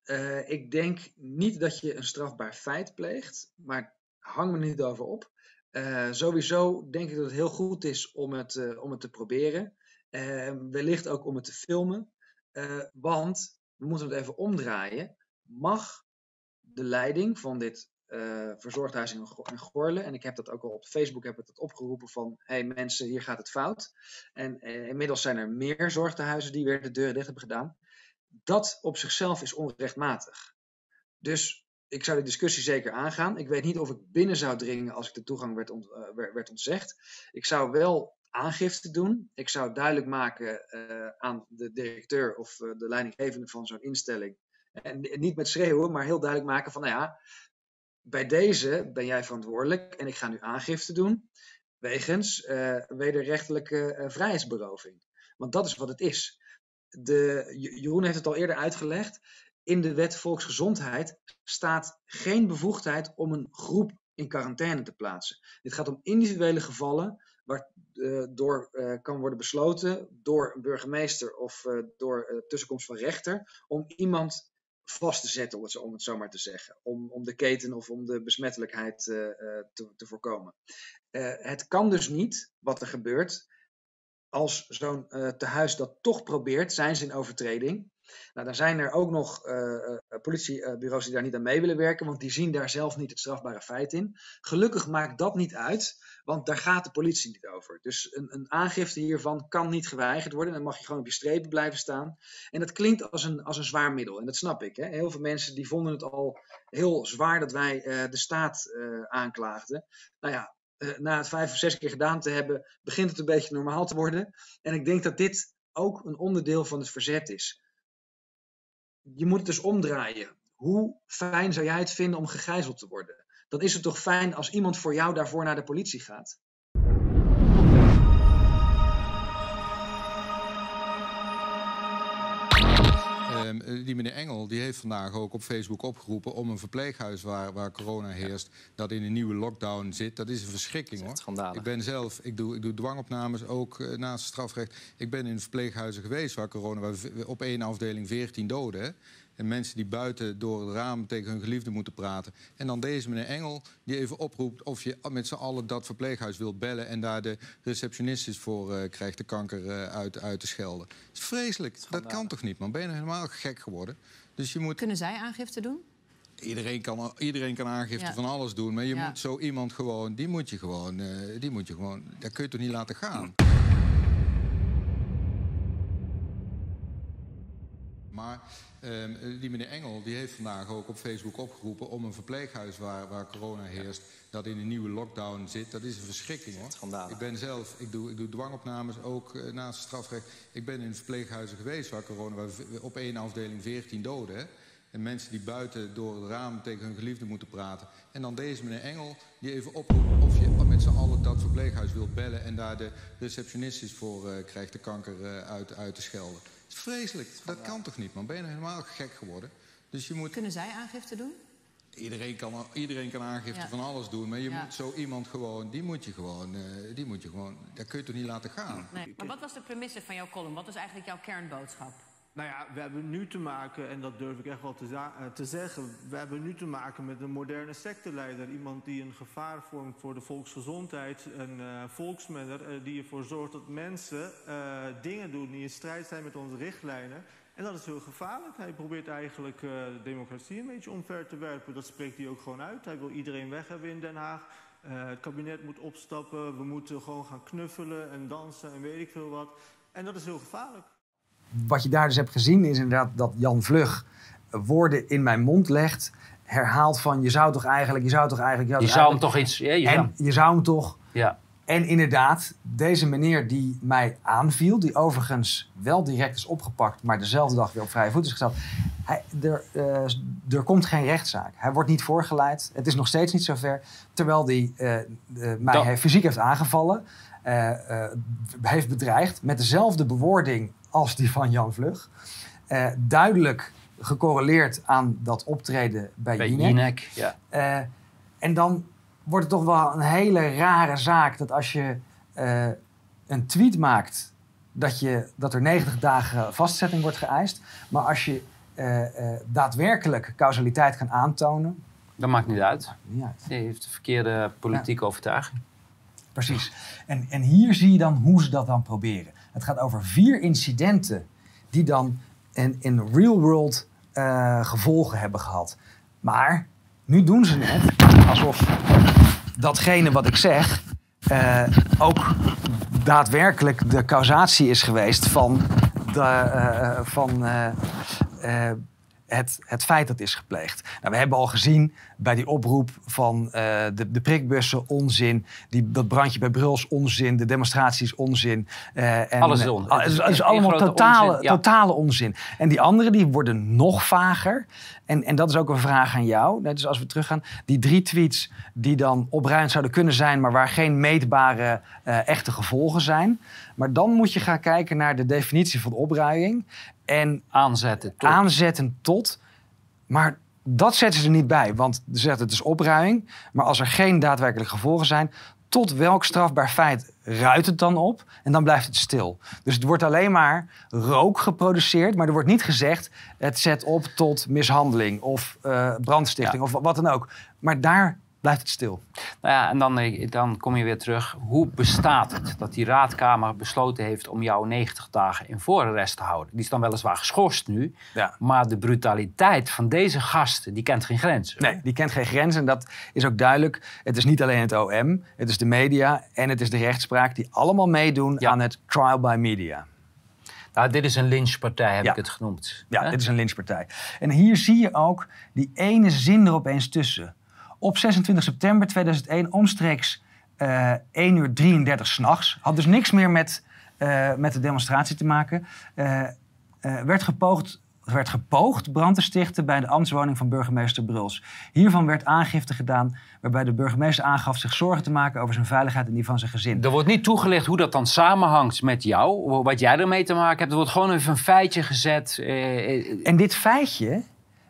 [SPEAKER 1] Uh, ik denk niet dat je een strafbaar feit pleegt, maar hang me niet over op. Uh, sowieso denk ik dat het heel goed is om het, uh, om het te proberen. Uh, wellicht ook om het te filmen. want, we moeten het even omdraaien. Mag de leiding van dit verzorgdhuis in, in Gorle, en ik heb dat ook al op Facebook heb ik opgeroepen van, hey mensen, hier gaat het fout. En inmiddels zijn er meer zorgtehuizen die weer de deuren dicht hebben gedaan. Dat op zichzelf is onrechtmatig. Dus ik zou die discussie zeker aangaan. Ik weet niet of ik binnen zou dringen als ik de toegang werd, uh, werd ontzegd. Ik zou wel aangifte doen. Ik zou duidelijk maken uh, aan de directeur of uh, de leidinggevende van zo'n instelling. En niet met schreeuwen, maar heel duidelijk maken van, nou ja, bij deze ben jij verantwoordelijk en ik ga nu aangifte doen wegens wederrechtelijke vrijheidsberoving. Want dat is wat het is. De, Jeroen heeft het al eerder uitgelegd in de wet volksgezondheid staat geen bevoegdheid om een groep in quarantaine te plaatsen. Dit gaat om individuele gevallen waardoor uh, uh, kan worden besloten door een burgemeester of uh, door tussenkomst van rechter om iemand vast te zetten, om het zo, om het zo maar te zeggen. Om, om de keten of om de besmettelijkheid te, te, voorkomen. het kan dus niet, wat er gebeurt, als zo'n tehuis dat toch probeert, zijn ze in overtreding. Nou, dan zijn er ook nog uh, politiebureaus die daar niet aan mee willen werken, want die zien daar zelf niet het strafbare feit in. Gelukkig maakt dat niet uit, want daar gaat de politie niet over. Dus een, een aangifte hiervan kan niet geweigerd worden. Dan mag je gewoon op je strepen blijven staan. En dat klinkt als een, als een zwaar middel, en dat snap ik. Hè? Heel veel mensen die vonden het al heel zwaar dat wij uh, de staat uh, aanklaagden. Nou ja, na het vijf of zes keer gedaan te hebben, begint het een beetje normaal te worden. En ik denk dat dit ook een onderdeel van het verzet is je moet het dus omdraaien. Hoe fijn zou jij het vinden om gegijzeld te worden? Dan is het toch fijn als iemand voor jou daarvoor naar de politie gaat?
[SPEAKER 6] Um, die meneer Engel die heeft vandaag ook op Facebook opgeroepen om een verpleeghuis waar, waar corona heerst, dat in een nieuwe lockdown zit. Dat is een verschrikking hoor.
[SPEAKER 2] Schandalig.
[SPEAKER 6] Ik ben zelf, ik doe, ik doe dwangopnames ook uh, naast strafrecht. Ik ben in verpleeghuizen geweest waar corona, waar op één afdeling 14 doden. Hè? En mensen die buiten door het raam tegen hun geliefde moeten praten. En dan deze meneer Engel, die even oproept of je met z'n allen dat verpleeghuis wilt bellen. en daar de receptionist voor uh, krijgt de kanker uh, uit, uit te schelden. Dat is vreselijk. Dat kan toch niet, man? Ben je nou helemaal gek geworden? Dus je moet...
[SPEAKER 7] Kunnen zij aangifte doen?
[SPEAKER 6] Iedereen kan, iedereen kan aangifte ja. van alles doen. Maar je ja. moet zo iemand gewoon. Die moet je gewoon. Uh, die moet je gewoon. Dat kun je toch niet laten gaan? Maar um, die meneer Engel die heeft vandaag ook op Facebook opgeroepen om een verpleeghuis waar, waar corona heerst, dat in een nieuwe lockdown zit. Dat is een verschrikking hoor.
[SPEAKER 2] Schandalig.
[SPEAKER 6] Ik ben zelf, ik doe, ik doe dwangopnames ook uh, naast strafrecht. Ik ben in verpleeghuizen geweest waar corona, waar op één afdeling 14 doden. Hè? En mensen die buiten door het raam tegen hun geliefde moeten praten. En dan deze meneer Engel, die even oproept of je met z'n allen dat verpleeghuis wilt bellen... en daar de receptionist voor uh, krijgt de kanker uh, uit, uit te schelden. Dat is vreselijk. Dat kan toch niet, man? Ben je nou helemaal gek geworden?
[SPEAKER 7] Dus je moet... Kunnen zij aangifte doen?
[SPEAKER 6] Iedereen kan, iedereen kan aangifte ja. van alles doen, maar je ja. moet zo iemand gewoon, die moet je gewoon, uh, die moet je gewoon, dat kun je toch niet laten gaan.
[SPEAKER 7] Nee. Maar wat was de premisse van jouw column? Wat is eigenlijk jouw kernboodschap?
[SPEAKER 8] Nou ja, we hebben nu te maken, en dat durf ik echt wel te, uh, te, zeggen... we hebben nu te maken met een moderne secteleider. Iemand die een gevaar vormt voor de volksgezondheid. Een uh, die ervoor zorgt dat mensen dingen doen... die in strijd zijn met onze richtlijnen. En dat is heel gevaarlijk. Hij probeert eigenlijk de democratie een beetje omver te werpen. Dat spreekt hij ook gewoon uit. Hij wil iedereen weg hebben in Den Haag. Het kabinet moet opstappen. We moeten gewoon gaan knuffelen en dansen en weet ik veel wat. En dat is heel gevaarlijk.
[SPEAKER 1] Wat je daar dus hebt gezien is inderdaad dat Jan Vlug woorden in mijn mond legt. Herhaalt van je zou toch eigenlijk, je zou toch eigenlijk...
[SPEAKER 2] Je zou, je zou hem toch iets... Ja,
[SPEAKER 1] je, zou... je zou hem toch...
[SPEAKER 2] Ja.
[SPEAKER 1] En inderdaad, deze meneer die mij aanviel, die overigens wel direct is opgepakt, maar dezelfde dag weer op vrije voet is gesteld. Hij, er, uh, er komt geen rechtszaak. Hij wordt niet voorgeleid. Het is nog steeds niet zover. Terwijl hij uh, uh, mij fysiek heeft aangevallen, heeft bedreigd met dezelfde bewoording als die van Jan Vlug. duidelijk gecorreleerd aan dat optreden bij, bij Jinek.
[SPEAKER 2] Ja.
[SPEAKER 1] en dan wordt het toch wel een hele rare zaak dat als je uh, een tweet maakt, dat, je, dat er 90 dagen vastzetting wordt geëist. Maar als je daadwerkelijk causaliteit kan aantonen.
[SPEAKER 2] Dat maakt niet uit.
[SPEAKER 1] Maakt niet uit.
[SPEAKER 2] Je heeft de verkeerde politieke ja. overtuiging.
[SPEAKER 1] Precies. En, en hier zie je dan hoe ze dat dan proberen. Het gaat over vier incidenten die dan in, in real world gevolgen hebben gehad. Maar nu doen ze het alsof datgene wat ik zeg uh, ook daadwerkelijk de causatie is geweest van, de, uh, van het, het feit dat is gepleegd. Nou, we hebben al gezien bij die oproep van uh, de, de prikbussen onzin, die, dat brandje bij Bruls onzin, de demonstraties onzin.
[SPEAKER 2] Uh, en, Alles is onzin.
[SPEAKER 1] Het is, het is allemaal totale onzin, ja. totale onzin. En die andere die worden nog vager. En, en dat is ook een vraag aan jou. Dus als we teruggaan, die drie tweets die dan opruimd zouden kunnen zijn, maar waar geen meetbare echte gevolgen zijn. Maar dan moet je gaan kijken naar de definitie van opruiing. En
[SPEAKER 2] aanzetten tot.
[SPEAKER 1] Aanzetten tot. Maar dat zetten ze er niet bij, want ze zeggen het is opruiming. Maar als er geen daadwerkelijke gevolgen zijn, tot welk strafbaar feit ruikt het dan op? En dan blijft het stil. Dus het wordt alleen maar rook geproduceerd, maar er wordt niet gezegd het zet op tot mishandeling of uh, brandstichting ja. of wat dan ook. Maar daar blijft het stil.
[SPEAKER 2] Nou ja, en dan, eh, dan kom je weer terug. Hoe bestaat het dat die raadkamer besloten heeft om jou 90 dagen in voorarrest te houden? Die is dan weliswaar geschorst nu.
[SPEAKER 1] Ja.
[SPEAKER 2] Maar de brutaliteit van deze gasten, die kent geen grenzen.
[SPEAKER 1] Nee, die kent geen grenzen. En dat is ook duidelijk. Het is niet alleen het OM, het is de media en het is de rechtspraak die allemaal meedoen ja. aan het trial by media.
[SPEAKER 2] Nou, dit is een lynchpartij, heb
[SPEAKER 1] ja.
[SPEAKER 2] ik het genoemd.
[SPEAKER 1] Ja, dit is een lynchpartij. En hier zie je ook die ene zin er opeens tussen. Op 26 september 2001, omstreeks uh, 1 uur 33 s'nachts, had dus niks meer met, uh, met de demonstratie te maken, uh, werd gepoogd werd gepoogd brand te stichten bij de ambtswoning van burgemeester Bruls. Hiervan werd aangifte gedaan waarbij de burgemeester aangaf zich zorgen te maken over zijn veiligheid en die van zijn gezin.
[SPEAKER 2] Er wordt niet toegelicht hoe dat dan samenhangt met jou, wat jij ermee te maken hebt. Er wordt gewoon even een feitje gezet.
[SPEAKER 1] En dit feitje,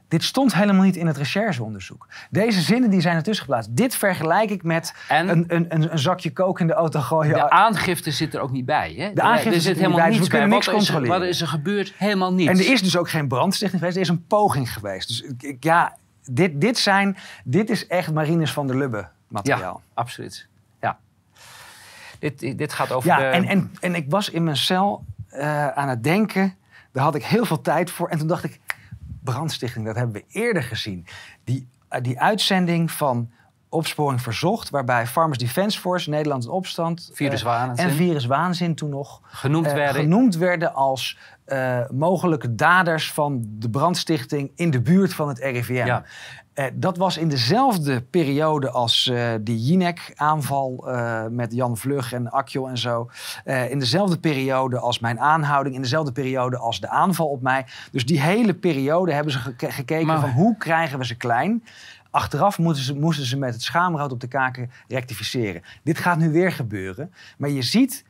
[SPEAKER 1] dit stond helemaal niet in het rechercheonderzoek. Deze zinnen die zijn ertussen geplaatst. Dit vergelijk ik met
[SPEAKER 2] en
[SPEAKER 1] een, een, een, zakje kook in de auto gooien.
[SPEAKER 2] De aangifte zit er ook niet bij. Hè?
[SPEAKER 1] De aangifte
[SPEAKER 2] er zit helemaal
[SPEAKER 1] bij,
[SPEAKER 2] niets
[SPEAKER 1] dus we kunnen
[SPEAKER 2] bij.
[SPEAKER 1] niks
[SPEAKER 2] wat, is,
[SPEAKER 1] controleren.
[SPEAKER 2] wat is er gebeurd? Helemaal niets.
[SPEAKER 1] En er is dus ook geen brandstichting geweest. Er is een poging geweest. Dus ik, ja, dit, dit, zijn, dit is echt Marines van der Lubbe materiaal.
[SPEAKER 2] Ja, absoluut. Ja. Dit, dit gaat over
[SPEAKER 1] ja,
[SPEAKER 2] de...
[SPEAKER 1] en, en, en ik was in mijn cel uh, aan het denken. Daar had ik heel veel tijd voor. En toen dacht ik, brandstichting, dat hebben we eerder gezien. Die, uh, die uitzending van Opsporing Verzocht, waarbij Farmers Defence Force, Nederland in opstand...
[SPEAKER 2] Virus Waanzin.
[SPEAKER 1] Uh, en Virus Waanzin toen nog...
[SPEAKER 2] Genoemd werden.
[SPEAKER 1] genoemd werden als mogelijke daders van de brandstichting in de buurt van het RIVM.
[SPEAKER 2] Ja.
[SPEAKER 1] Eh, dat was in dezelfde periode als eh, die Jinek-aanval eh, met Jan Vlug en Akjol en zo. Eh, in dezelfde periode als mijn aanhouding. In dezelfde periode als de aanval op mij. Dus die hele periode hebben ze geke- gekeken
[SPEAKER 2] Maar-
[SPEAKER 1] van hoe krijgen we ze klein. Achteraf moesten ze, moesten ze met het schaamrood op de kaken rectificeren. Dit gaat nu weer gebeuren. Maar je ziet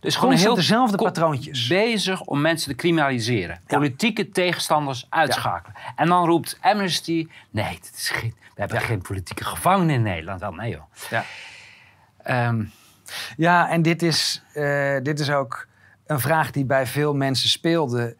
[SPEAKER 2] Dus gewoon heel
[SPEAKER 1] dezelfde patroontjes.
[SPEAKER 2] bezig om mensen te criminaliseren. Politieke tegenstanders uitschakelen. En dan roept Amnesty... Nee, dit is geen, we hebben geen politieke gevangenen in Nederland. Wel, nee joh.
[SPEAKER 1] Ja.
[SPEAKER 2] Ehm,
[SPEAKER 1] Ja, en dit is, eh, dit is ook een vraag die bij veel mensen speelde.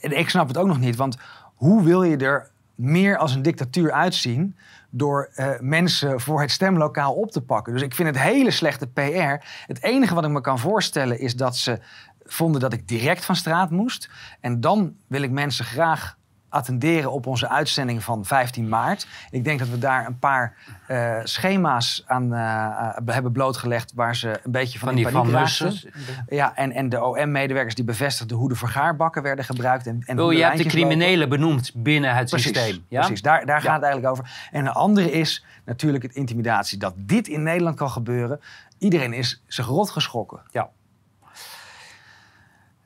[SPEAKER 1] En ik snap het ook nog niet, want hoe wil je er meer als een dictatuur uitzien door eh, mensen voor het stemlokaal op te pakken? Dus ik vind het hele slechte PR. Het enige wat ik me kan voorstellen is dat ze vonden dat ik direct van straat moest. En dan wil ik mensen graag attenderen op onze uitzending van 15 maart. Ik denk dat we daar een paar eh, schema's aan eh, eh, hebben blootgelegd... waar ze een beetje van,
[SPEAKER 2] van die
[SPEAKER 1] paniek
[SPEAKER 2] Van. Lussen.
[SPEAKER 1] Ja, en, en de OM-medewerkers die bevestigden hoe de vergaarbakken werden gebruikt. En, en
[SPEAKER 2] Oh,
[SPEAKER 1] hoe
[SPEAKER 2] je hebt de
[SPEAKER 1] lopen.
[SPEAKER 2] criminelen benoemd binnen het
[SPEAKER 1] Precies,
[SPEAKER 2] systeem. Ja?
[SPEAKER 1] precies. Daar, daar
[SPEAKER 2] Ja.
[SPEAKER 1] gaat het eigenlijk over. En een andere is natuurlijk het intimidatie. Dat dit in Nederland kan gebeuren. Iedereen is zich rot geschrokken.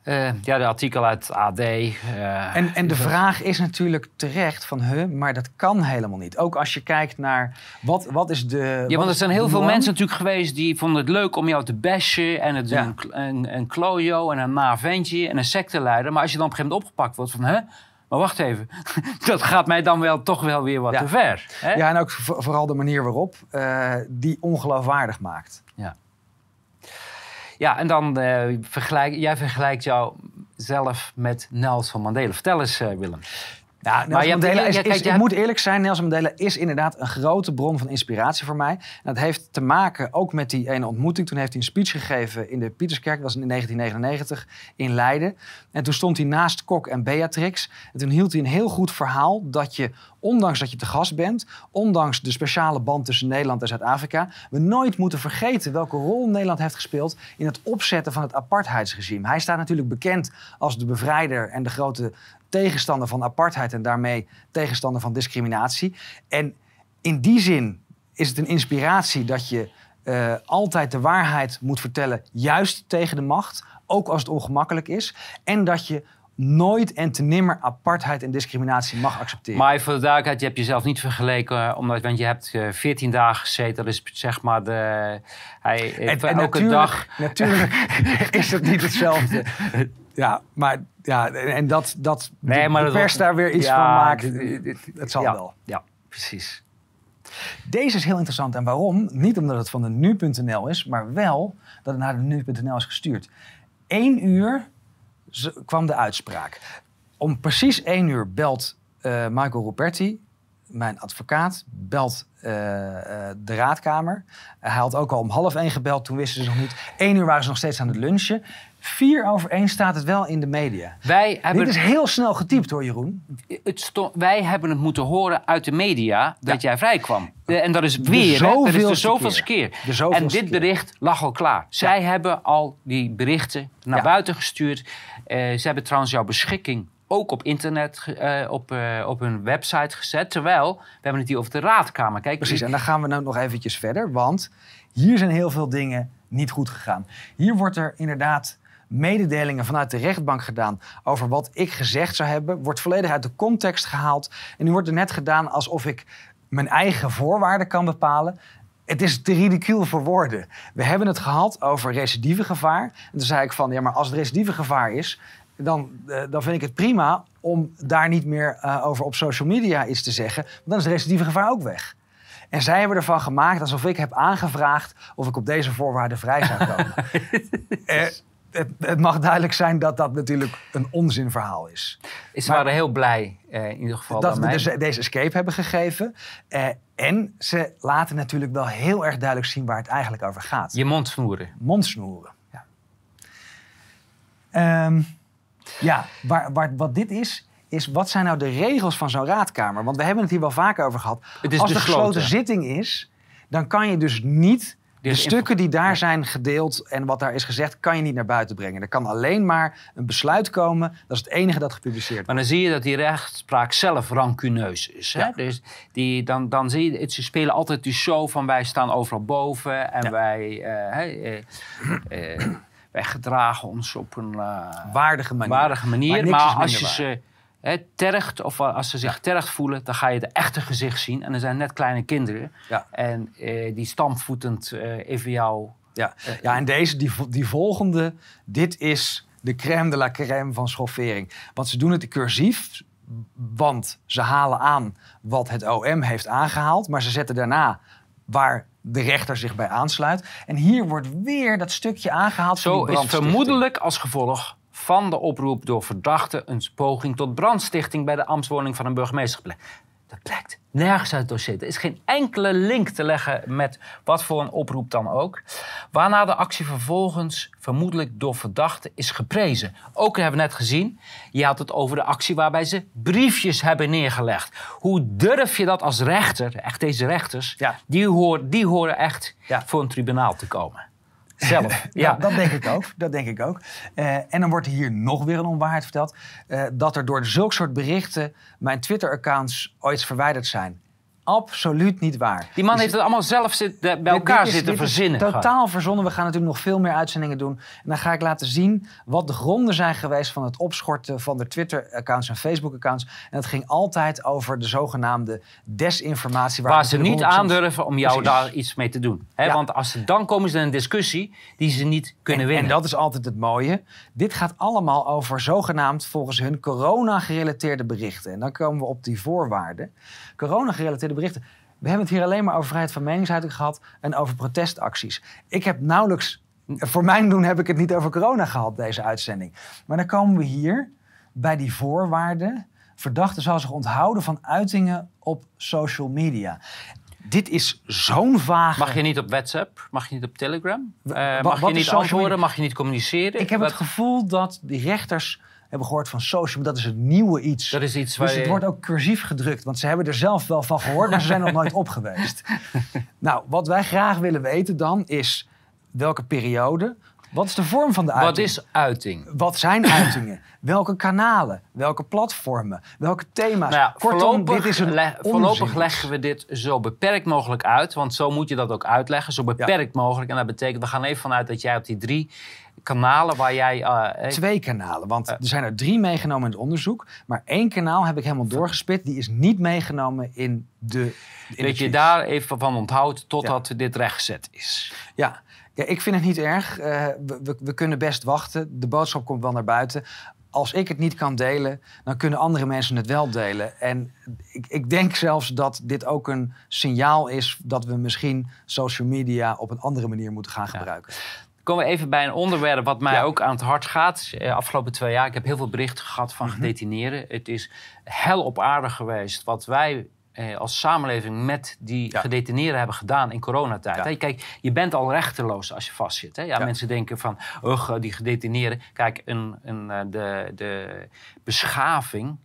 [SPEAKER 2] Eh, ja, de artikel uit AD. eh,
[SPEAKER 1] En, en de vraag is natuurlijk terecht van, huh, maar dat kan helemaal niet. Ook als je kijkt naar, wat, wat is de
[SPEAKER 2] Ja, want er zijn heel veel mensen natuurlijk geweest die vonden het leuk om jou te bashen. En het
[SPEAKER 1] Ja.
[SPEAKER 2] een, een, een klojo en een naventje en een secteleider. Maar als je dan op een gegeven moment opgepakt wordt van... Hè? Maar wacht even, dat gaat mij dan wel toch wel weer wat
[SPEAKER 1] Ja.
[SPEAKER 2] te ver. Hè?
[SPEAKER 1] Ja, en ook vo- vooral de manier waarop eh, die ongeloofwaardig maakt.
[SPEAKER 2] Ja, en dan eh, vergelijk, jij vergelijkt jou zelf met Nelson Mandela. Vertel eens, eh, Willem.
[SPEAKER 1] Nelson Mandela is, is- ik
[SPEAKER 2] hebt-
[SPEAKER 1] moet eerlijk zijn, Nelson Mandela is inderdaad een grote bron van inspiratie voor mij. En dat heeft te maken ook met die ene ontmoeting. Toen heeft hij een speech gegeven in de Pieterskerk, dat was in 1999 in Leiden. En toen stond hij naast Kok en Beatrix. En toen hield hij een heel goed verhaal dat je, ondanks dat je te gast bent, ondanks de speciale band tussen Nederland en Zuid-Afrika, we nooit moeten vergeten welke rol Nederland heeft gespeeld in het opzetten van het apartheidsregime. Hij staat natuurlijk bekend als de bevrijder en de grote tegenstander van apartheid en daarmee tegenstander van discriminatie. En in die zin is het een inspiratie dat je eh, altijd de waarheid moet vertellen, juist tegen de macht, ook als het ongemakkelijk is. En dat je nooit en te nimmer apartheid en discriminatie mag accepteren.
[SPEAKER 2] Maar voor de duidelijkheid, je hebt jezelf niet vergeleken. eh, Omdat, want je hebt eh, 14 dagen gezeten. Dat is zeg maar de... Hij,
[SPEAKER 1] en,
[SPEAKER 2] elke
[SPEAKER 1] natuurlijk,
[SPEAKER 2] dag...
[SPEAKER 1] natuurlijk is het niet hetzelfde. Ja, maar ja, en dat, dat
[SPEAKER 2] Nee, maar
[SPEAKER 1] de pers daar weer iets
[SPEAKER 2] Ja,
[SPEAKER 1] van maakt,
[SPEAKER 2] dit-
[SPEAKER 1] het zal
[SPEAKER 2] ja,
[SPEAKER 1] wel.
[SPEAKER 2] Ja, precies.
[SPEAKER 1] Deze is heel interessant. En waarom? Niet omdat het van de nu.nl is, maar wel dat het naar de nu.nl is gestuurd. Eén uur kwam de uitspraak. Om precies één uur belt eh, Michael Ruperti, mijn advocaat, belt eh, eh, de raadkamer. hij had ook al om half één gebeld, toen wisten ze nog niet. Eén uur waren ze nog steeds aan het lunchen. Vier over één staat het wel in de media.
[SPEAKER 2] Wij hebben,
[SPEAKER 1] Dit is heel snel getypt hoor, Jeroen.
[SPEAKER 2] het wij hebben het moeten horen uit de media dat jij vrijkwam. De- en dat is
[SPEAKER 1] De
[SPEAKER 2] weer, hè? Dat is de
[SPEAKER 1] zoveelste keer.
[SPEAKER 2] keer.
[SPEAKER 1] De zoveelste
[SPEAKER 2] En dit
[SPEAKER 1] keer.
[SPEAKER 2] bericht lag al klaar. Zij hebben al die berichten naar
[SPEAKER 1] Ja.
[SPEAKER 2] buiten gestuurd. Eh, ze hebben trouwens jouw beschikking ook op internet, eh, op, eh, op hun website gezet. Terwijl, we hebben het hier over de raadkamer. Kijk,
[SPEAKER 1] Precies, en dan gaan we nou nog eventjes verder, want hier zijn heel veel dingen niet goed gegaan. Hier wordt er inderdaad mededelingen vanuit de rechtbank gedaan over wat ik gezegd zou hebben, wordt volledig uit de context gehaald. En nu wordt er net gedaan alsof ik mijn eigen voorwaarden kan bepalen. Het is te ridicuul voor woorden. We hebben het gehad over recidivegevaar. En toen zei ik van, ja, maar als het recidivegevaar is, dan, eh, dan vind ik het prima om daar niet meer eh, over op social media iets te zeggen. Want dan is het recidivegevaar ook weg. En zij hebben ervan gemaakt alsof ik heb aangevraagd of ik op deze voorwaarden vrij zou komen. Eh, het, het mag duidelijk zijn dat dat natuurlijk een onzinverhaal is.
[SPEAKER 2] Ze waren heel blij, eh, in ieder geval.
[SPEAKER 1] dat we dus deze escape hebben gegeven. Eh, en ze laten natuurlijk wel heel erg duidelijk zien waar het eigenlijk over gaat.
[SPEAKER 2] Je mond snoeren.
[SPEAKER 1] Mondsnoeren. Ja, Ehm, ja waar, waar, wat dit is, is wat zijn nou de regels van zo'n raadkamer? Want we hebben het hier wel vaker over gehad.
[SPEAKER 2] Het is
[SPEAKER 1] Als er gesloten zitting is, dan kan je dus niet De
[SPEAKER 2] is
[SPEAKER 1] stukken die daar zijn gedeeld en wat daar is gezegd, kan je niet naar buiten brengen. Er kan alleen maar een besluit komen. Dat is het enige dat gepubliceerd wordt.
[SPEAKER 2] Maar dan zie je dat die rechtspraak zelf rancuneus is. Hè?
[SPEAKER 1] Ja.
[SPEAKER 2] Dus die, dan, dan zie je, het- ze spelen altijd die show van wij staan overal boven en
[SPEAKER 1] Ja.
[SPEAKER 2] wij, eh, eh, eh, wij gedragen ons op een
[SPEAKER 1] Waardige manier.
[SPEAKER 2] waardige manier.
[SPEAKER 1] Maar
[SPEAKER 2] Maar, als je ze hè, tergt of als ze zich tergd voelen, dan ga je het echte gezicht zien. En er zijn net kleine kinderen.
[SPEAKER 1] Ja.
[SPEAKER 2] En eh, die stampvoetend eh, even jou
[SPEAKER 1] Ja, ja en deze, die, die volgende, dit is de crème de la crème van schoffering. Want ze doen het cursief, want ze halen aan wat het OM heeft aangehaald. Maar ze zetten daarna waar de rechter zich bij aansluit. En hier wordt weer dat stukje aangehaald van
[SPEAKER 2] Zo
[SPEAKER 1] die
[SPEAKER 2] is vermoedelijk als gevolg van de oproep door verdachten een poging tot brandstichting bij de ambtswoning van een burgemeester gepleegd. Dat blijkt nergens uit het dossier. Er is geen enkele link te leggen met wat voor een oproep dan ook. Waarna de actie vervolgens vermoedelijk door verdachten is geprezen. Ook hebben we net gezien, je had het over de actie waarbij ze briefjes hebben neergelegd. Hoe durf je dat als rechter, echt deze rechters,
[SPEAKER 1] Ja.
[SPEAKER 2] die, hoor, die horen echt
[SPEAKER 1] Ja.
[SPEAKER 2] voor een tribunaal te komen. Zelf.
[SPEAKER 1] Ja, dat denk ik ook. Dat denk ik ook. Eh, en dan wordt hier nog weer een onwaarheid verteld. eh, dat er door zulke soort berichten mijn Twitter-accounts ooit verwijderd zijn. Absoluut niet waar.
[SPEAKER 2] Die man
[SPEAKER 1] Dus
[SPEAKER 2] heeft het allemaal zelf zit, bij elkaar
[SPEAKER 1] dit is-
[SPEAKER 2] zitten
[SPEAKER 1] dit
[SPEAKER 2] verzinnen.
[SPEAKER 1] Totaal verzonnen. We gaan natuurlijk nog veel meer uitzendingen doen. En dan ga ik laten zien wat de gronden zijn geweest van het opschorten van de Twitter-accounts en Facebook-accounts. En dat ging altijd over de zogenaamde desinformatie.
[SPEAKER 2] Waar ze niet
[SPEAKER 1] 100%
[SPEAKER 2] aandurven om jou
[SPEAKER 1] Precies.
[SPEAKER 2] daar iets mee te doen.
[SPEAKER 1] Ja.
[SPEAKER 2] Want als ze, dan komen ze in een discussie die ze niet kunnen
[SPEAKER 1] en,
[SPEAKER 2] winnen.
[SPEAKER 1] En dat is altijd het mooie. Dit gaat allemaal over zogenaamd volgens hun corona-gerelateerde berichten. En dan komen we op die voorwaarden. Corona-gerelateerde berichten. We hebben het hier alleen maar over vrijheid van meningsuiting gehad en over protestacties. Ik heb nauwelijks, voor mijn doen heb ik het niet over corona gehad, deze uitzending. Maar dan komen we hier bij die voorwaarden. Verdachte zal zich onthouden van uitingen op social media. Dit is zo'n vage...
[SPEAKER 2] Mag je niet op WhatsApp? Mag je niet op Telegram? Eh, mag je niet antwoorden? Mag je niet communiceren?
[SPEAKER 1] Ik heb
[SPEAKER 2] Wat-
[SPEAKER 1] het gevoel dat die rechters hebben gehoord van social, dat is het nieuwe iets.
[SPEAKER 2] Dat is iets waar
[SPEAKER 1] dus het
[SPEAKER 2] je-
[SPEAKER 1] wordt ook cursief gedrukt, want ze hebben er zelf wel van gehoord, maar ze zijn er nog nooit op geweest. Nou, wat wij graag willen weten dan is welke periode, wat is de vorm van de uiting?
[SPEAKER 2] Wat is uiting?
[SPEAKER 1] Wat zijn uitingen? welke kanalen? Welke platformen? Welke thema's?
[SPEAKER 2] Nou ja,
[SPEAKER 1] Kortom,
[SPEAKER 2] voorlopig,
[SPEAKER 1] dit is een
[SPEAKER 2] le- voorlopig leggen we dit zo beperkt mogelijk uit. Want zo moet je dat ook uitleggen. Zo beperkt mogelijk. En dat betekent, we gaan even vanuit dat jij op die drie kanalen waar jij... eh, eh,
[SPEAKER 1] Twee kanalen, want er zijn er drie meegenomen in het onderzoek. Maar één kanaal heb ik helemaal doorgespit. Die is niet meegenomen in de. In
[SPEAKER 2] dat je daar even van onthoudt totdat dit rechtgezet is.
[SPEAKER 1] Ja. ja, ik vind het niet erg. Eh, we, we, we kunnen best wachten. De boodschap komt wel naar buiten. Als ik het niet kan delen, dan kunnen andere mensen het wel delen. En ik, ik denk zelfs dat dit ook een signaal is dat we misschien social media op een andere manier moeten gaan gebruiken.
[SPEAKER 2] Komen we even bij een onderwerp wat mij
[SPEAKER 1] Ja.
[SPEAKER 2] ook aan het hart gaat. Eh, afgelopen twee jaar, ik heb heel veel berichten gehad van
[SPEAKER 1] Mhm.
[SPEAKER 2] gedetineerden. Het is hel op aarde geweest wat wij eh, als samenleving met die
[SPEAKER 1] Ja.
[SPEAKER 2] gedetineerden hebben gedaan in coronatijd.
[SPEAKER 1] Ja.
[SPEAKER 2] Hè, Kijk, je bent al rechteloos als je vastzit. Hè? Ja,
[SPEAKER 1] Ja.
[SPEAKER 2] Mensen denken van, ugh, die gedetineerden. Kijk, een, een, eh, de, de beschaving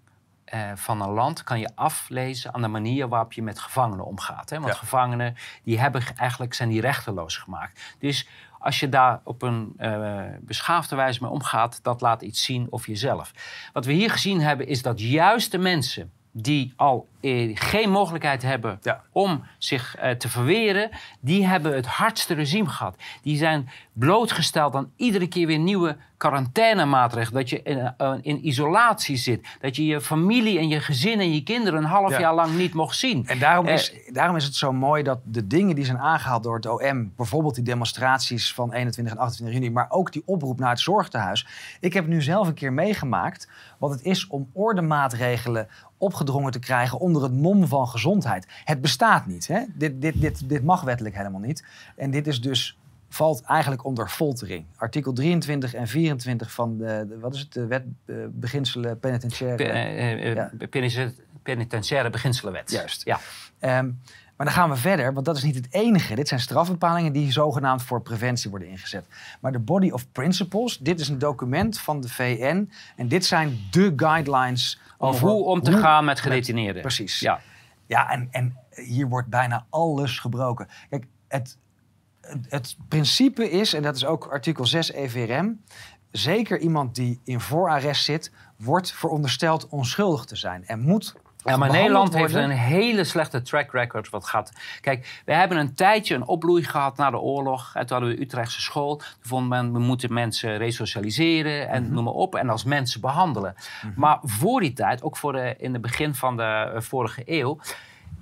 [SPEAKER 2] eh, van een land kan je aflezen aan de manier waarop je met gevangenen omgaat. Hè? Want gevangenen die hebben eigenlijk zijn die rechteloos gemaakt. Dus als je daar op een eh, beschaafde wijze mee omgaat, dat laat iets zien over jezelf. Wat we hier gezien hebben is dat juist de mensen die al eh, geen mogelijkheid hebben
[SPEAKER 1] Ja.
[SPEAKER 2] om zich eh, te verweren, die hebben het hardste regime gehad. Die zijn blootgesteld aan iedere keer weer nieuwe quarantainemaatregelen. Dat je in, eh, in isolatie zit. Dat je je familie en je gezin en je kinderen een half
[SPEAKER 1] Ja.
[SPEAKER 2] jaar lang niet mocht zien.
[SPEAKER 1] En daarom
[SPEAKER 2] Eh,
[SPEAKER 1] is, daarom is het zo mooi dat de dingen die zijn aangehaald door het OM, bijvoorbeeld die demonstraties van 21 en 28 juni, maar ook die oproep naar het zorgtehuis. Ik heb nu zelf een keer meegemaakt wat het is om ordemaatregelen opgedrongen te krijgen onder het mom van gezondheid. Het bestaat niet. Hè? Dit, dit, dit, dit mag wettelijk helemaal niet. En dit is dus valt eigenlijk onder foltering. Artikel 23 en 24 van de, de- wat is het, de wet eh, beginselen penitentiaire.
[SPEAKER 2] Pe- eh, eh,
[SPEAKER 1] Ja.
[SPEAKER 2] peniten- Penitentiaire beginselenwet.
[SPEAKER 1] Juist.
[SPEAKER 2] Ja.
[SPEAKER 1] Ehm, maar dan gaan we verder, want dat is niet het enige. Dit zijn strafbepalingen die zogenaamd voor preventie worden ingezet. Maar de Body of Principles, dit is een document van de VN. En dit zijn de guidelines Over
[SPEAKER 2] hoe om te
[SPEAKER 1] hoe-
[SPEAKER 2] gaan met gedetineerden.
[SPEAKER 1] Precies.
[SPEAKER 2] Ja.
[SPEAKER 1] Ja, en, en hier wordt bijna alles gebroken. Kijk, het, het principe is, en dat is ook artikel 6 EVRM... zeker iemand die in voorarrest zit... wordt verondersteld onschuldig te zijn en moet
[SPEAKER 2] Ja, maar Nederland heeft
[SPEAKER 1] worden.
[SPEAKER 2] een hele slechte track record wat gaat. Kijk, we hebben een tijdje een opbloei gehad na de oorlog. En toen hadden we Utrechtse school. Toen vond men, we moeten mensen resocialiseren en noem maar op. En als mensen behandelen. Maar voor die tijd, ook voor de, in het begin van de eh, vorige eeuw.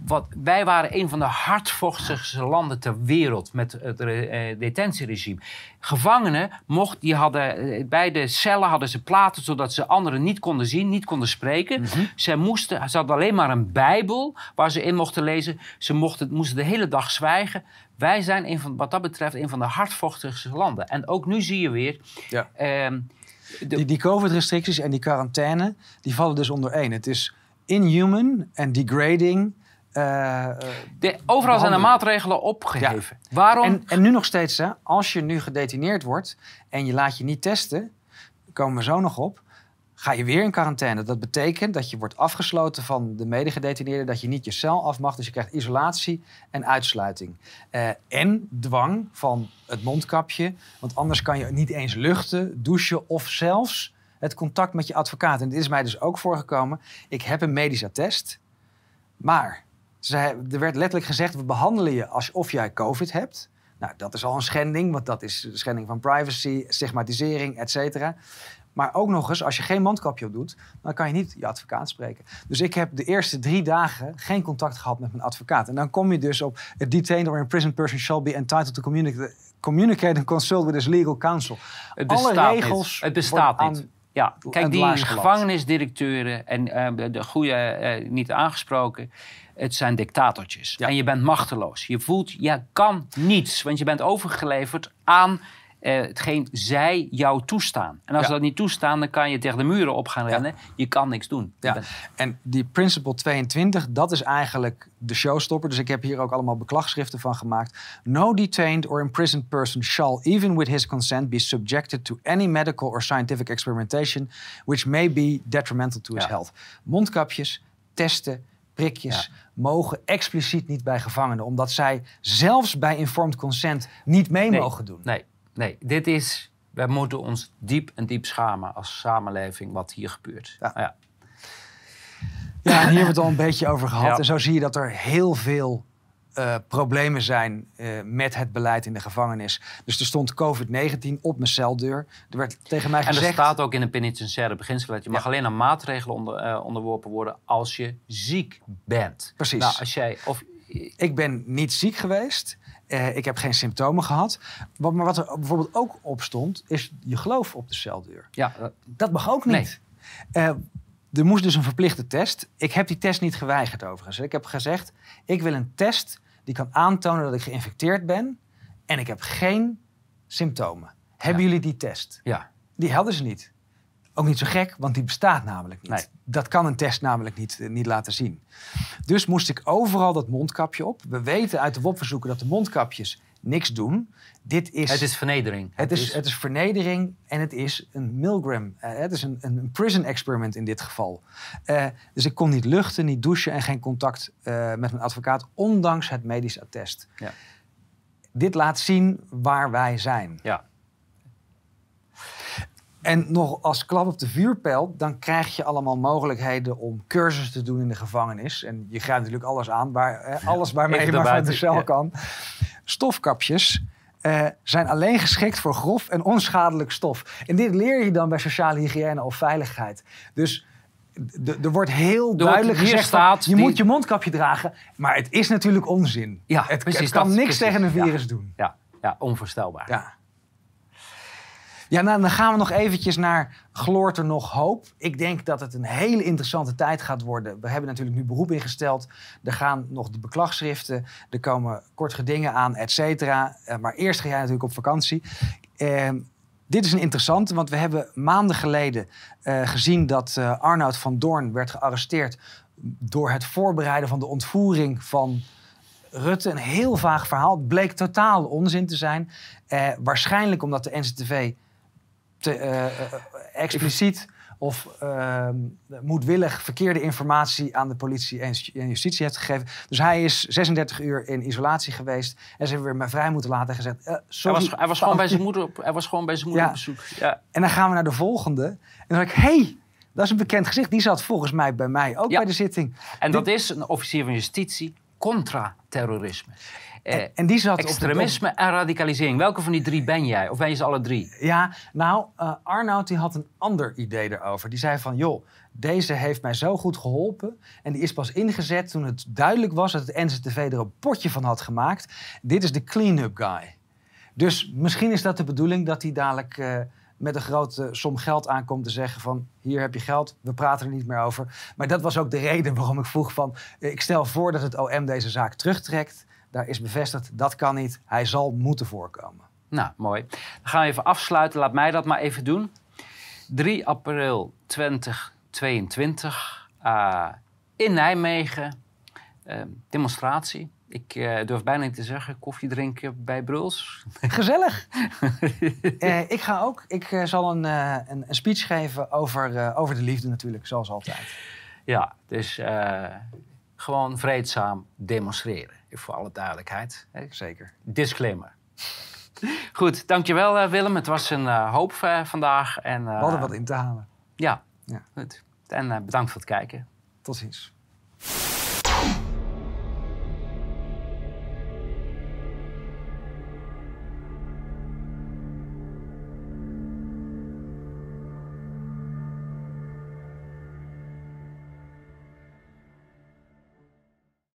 [SPEAKER 2] Wat, wij waren een van de hardvochtigste landen ter wereld met het eh, detentieregime. Gevangenen mocht, die hadden, eh, bij de cellen hadden ze platen zodat ze anderen niet konden zien, niet konden spreken. Ze, moesten, ze hadden alleen maar een bijbel waar ze in mochten lezen. Ze mochten, moesten de hele dag zwijgen. Wij zijn een van, wat dat betreft een van de hardvochtigste landen. En ook nu zie je weer...
[SPEAKER 1] Ja.
[SPEAKER 2] ehm, de-
[SPEAKER 1] Die, die COVID-restricties en die quarantaine, die vallen dus onder één. Het is inhuman en degrading. Eh,
[SPEAKER 2] de, overal zijn er maatregelen opgeheven. Waarom?
[SPEAKER 1] en, en nu nog steeds, hè, als je nu gedetineerd wordt en je laat je niet testen, komen we zo nog op, ga je weer in quarantaine. Dat betekent dat je wordt afgesloten van de medegedetineerden, dat je niet je cel af mag, dus je krijgt isolatie en uitsluiting. Eh, en dwang van het mondkapje, want anders kan je niet eens luchten, douchen of zelfs het contact met je advocaat. En dit is mij dus ook voorgekomen. Ik heb een medisch attest, maar zij, er werd letterlijk gezegd, we behandelen je alsof jij COVID hebt. Nou, dat is al een schending, want dat is schending van privacy, stigmatisering, et cetera. Maar ook nog eens, als je geen mondkapje op doet, dan kan je niet je advocaat spreken. Dus ik heb de eerste drie dagen geen contact gehad met mijn advocaat. En dan kom je dus op, a detained or imprisoned person shall be entitled to communicate, communicate and consult with his legal counsel.
[SPEAKER 2] Het
[SPEAKER 1] Alle regels
[SPEAKER 2] niet. Het bestaat niet. Ja, kijk, die gevangenisdirecteuren en eh, de- de goede eh, niet aangesproken, het zijn dictatortjes.
[SPEAKER 1] Ja.
[SPEAKER 2] En je bent machteloos. Je voelt, je kan niets, want je bent overgeleverd aan eh, hetgeen zij jou toestaan. En als
[SPEAKER 1] Ja.
[SPEAKER 2] ze dat niet toestaan, dan kan je tegen de muren op gaan
[SPEAKER 1] Ja.
[SPEAKER 2] rennen. Je kan niks doen.
[SPEAKER 1] Ja,
[SPEAKER 2] bent-
[SPEAKER 1] en die Principle 22, dat is eigenlijk de showstopper. Dus ik heb hier ook allemaal beklagschriften van gemaakt. No detained or imprisoned person shall, even with his consent, be subjected to any medical or scientific experimentation which may be detrimental to his
[SPEAKER 2] Ja.
[SPEAKER 1] health. Mondkapjes, testen, prikjes mogen expliciet niet bij gevangenen, omdat zij zelfs bij informed consent niet mee
[SPEAKER 2] Nee.
[SPEAKER 1] mogen doen.
[SPEAKER 2] Nee, nee, dit is. We moeten ons diep en diep schamen als samenleving wat hier gebeurt.
[SPEAKER 1] Ja.
[SPEAKER 2] Nou ja.
[SPEAKER 1] Ja, en hier hebben we het al een beetje over gehad.
[SPEAKER 2] Ja.
[SPEAKER 1] En zo zie je dat er heel veel eh, problemen zijn eh, met het beleid in de gevangenis. Dus er stond COVID-19 op mijn celdeur. Er werd tegen mij
[SPEAKER 2] En er
[SPEAKER 1] gezegd...
[SPEAKER 2] staat ook in de penitentiaire beginsel dat je mag alleen aan maatregelen onder, eh, onderworpen worden als je ziek bent.
[SPEAKER 1] Precies.
[SPEAKER 2] Nou, als jij, of,
[SPEAKER 1] Ik ben niet ziek geweest. Eh, ik heb geen symptomen gehad. Wat, maar wat er bijvoorbeeld ook op stond, is je geloof op de celdeur.
[SPEAKER 2] ja, eh,
[SPEAKER 1] Dat mag ook niet. Eh, er moest dus een verplichte test. Ik heb die test niet geweigerd overigens. Ik heb gezegd, ik wil een test die kan aantonen dat ik geïnfecteerd ben. En ik heb geen symptomen. Hebben jullie die test?
[SPEAKER 2] ja.
[SPEAKER 1] Die hadden ze niet. Ook niet zo gek, want die bestaat namelijk niet.
[SPEAKER 2] Nee.
[SPEAKER 1] Dat kan een test namelijk niet, eh, niet laten zien. Dus moest ik overal dat mondkapje op. We weten uit de WOP-verzoeken dat de mondkapjes niks doen. Dit is,
[SPEAKER 2] het is vernedering.
[SPEAKER 1] het is, het is vernedering en het is een Milgram. Eh, het is een, een prison experiment in dit geval. Eh, dus ik kon niet luchten, niet douchen en geen contact met mijn advocaat, ondanks het medisch attest.
[SPEAKER 2] Ja.
[SPEAKER 1] Dit laat zien waar wij zijn.
[SPEAKER 2] Ja.
[SPEAKER 1] En nog als klap op de vuurpijl, dan krijg je allemaal mogelijkheden om cursussen te doen in de gevangenis. En je grijpt natuurlijk alles aan, waar, eh, alles waarmee
[SPEAKER 2] Even
[SPEAKER 1] je maar van de cel
[SPEAKER 2] ja.
[SPEAKER 1] kan. Stofkapjes eh, zijn alleen geschikt voor grof en onschadelijk stof. En dit leer je dan bij sociale hygiëne of veiligheid. Dus er wordt heel duidelijk gezegd,
[SPEAKER 2] staat
[SPEAKER 1] je
[SPEAKER 2] die-
[SPEAKER 1] moet je mondkapje dragen. Maar het is natuurlijk onzin.
[SPEAKER 2] Ja,
[SPEAKER 1] het,
[SPEAKER 2] precies,
[SPEAKER 1] het kan
[SPEAKER 2] dat-
[SPEAKER 1] niks
[SPEAKER 2] precies,
[SPEAKER 1] tegen een
[SPEAKER 2] ja.
[SPEAKER 1] virus doen.
[SPEAKER 2] ja, ja, onvoorstelbaar.
[SPEAKER 1] Ja. Ja, nou, dan gaan we nog eventjes naar gloort er nog hoop. Ik denk dat het een hele interessante tijd gaat worden. We hebben natuurlijk nu beroep ingesteld. Er gaan nog de beklagschriften. Er komen kort gedingen aan, et cetera. Eh, maar eerst ga jij natuurlijk op vakantie. Eh, dit is een interessante, want we hebben maanden geleden eh, gezien dat eh, Arnoud van Doorn werd gearresteerd door het voorbereiden van de ontvoering van Rutte. Een heel vaag verhaal. Het bleek totaal onzin te zijn. Waarschijnlijk omdat de NCTV te, eh, eh, expliciet of ehm, moedwillig verkeerde informatie aan de politie en ju- en justitie heeft gegeven. Dus hij is 36 uur in isolatie geweest en ze hebben weer vrij moeten laten en gezegd: eh,
[SPEAKER 2] Hij
[SPEAKER 1] sorry,
[SPEAKER 2] was, hij, was gewoon bij zijn moeder op, hij was gewoon bij zijn moeder
[SPEAKER 1] Ja.
[SPEAKER 2] op bezoek. Ja.
[SPEAKER 1] En dan gaan we naar de volgende. En dan denk ik: hey, dat is een bekend gezicht. Die zat volgens mij bij mij ook
[SPEAKER 2] Ja.
[SPEAKER 1] bij de zitting.
[SPEAKER 2] En dat is een officier van justitie contra terrorisme. Eh,
[SPEAKER 1] En, die zat op
[SPEAKER 2] extremisme en radicalisering. Welke van die drie ben jij? Of ben je ze alle drie?
[SPEAKER 1] Ja, nou, eh Arnoud die had een ander idee erover. Die zei van, joh, deze heeft mij zo goed geholpen. En die is pas ingezet toen het duidelijk was dat het NZTV er een potje van had gemaakt. Dit is de clean-up guy. Dus misschien is dat de bedoeling dat hij dadelijk eh, met een grote som geld aankomt te zeggen van... hier heb je geld, we praten er niet meer over. Maar dat was ook de reden waarom ik vroeg van... ik stel voor dat het OM deze zaak terugtrekt. Daar is bevestigd, dat kan niet. Hij zal moeten voorkomen.
[SPEAKER 2] Nou, mooi. Dan gaan we even afsluiten. Laat mij dat maar even doen. 3 april 2022 eh, in Nijmegen. eh, demonstratie. Ik eh, durf bijna niet te zeggen koffie drinken bij Bruls.
[SPEAKER 1] Gezellig. Eh, ik ga ook. Ik zal een, een, een speech geven over, over de liefde natuurlijk, zoals altijd.
[SPEAKER 2] Ja, dus gewoon vreedzaam demonstreren. Voor alle duidelijkheid. hè.
[SPEAKER 1] Zeker.
[SPEAKER 2] Disclaimer. Goed, dankjewel eh, Willem. Het was een eh, hoop eh, vandaag. En,
[SPEAKER 1] We hadden wat in te halen.
[SPEAKER 2] Ja,
[SPEAKER 1] Ja.
[SPEAKER 2] goed. En bedankt voor het kijken.
[SPEAKER 1] Tot ziens.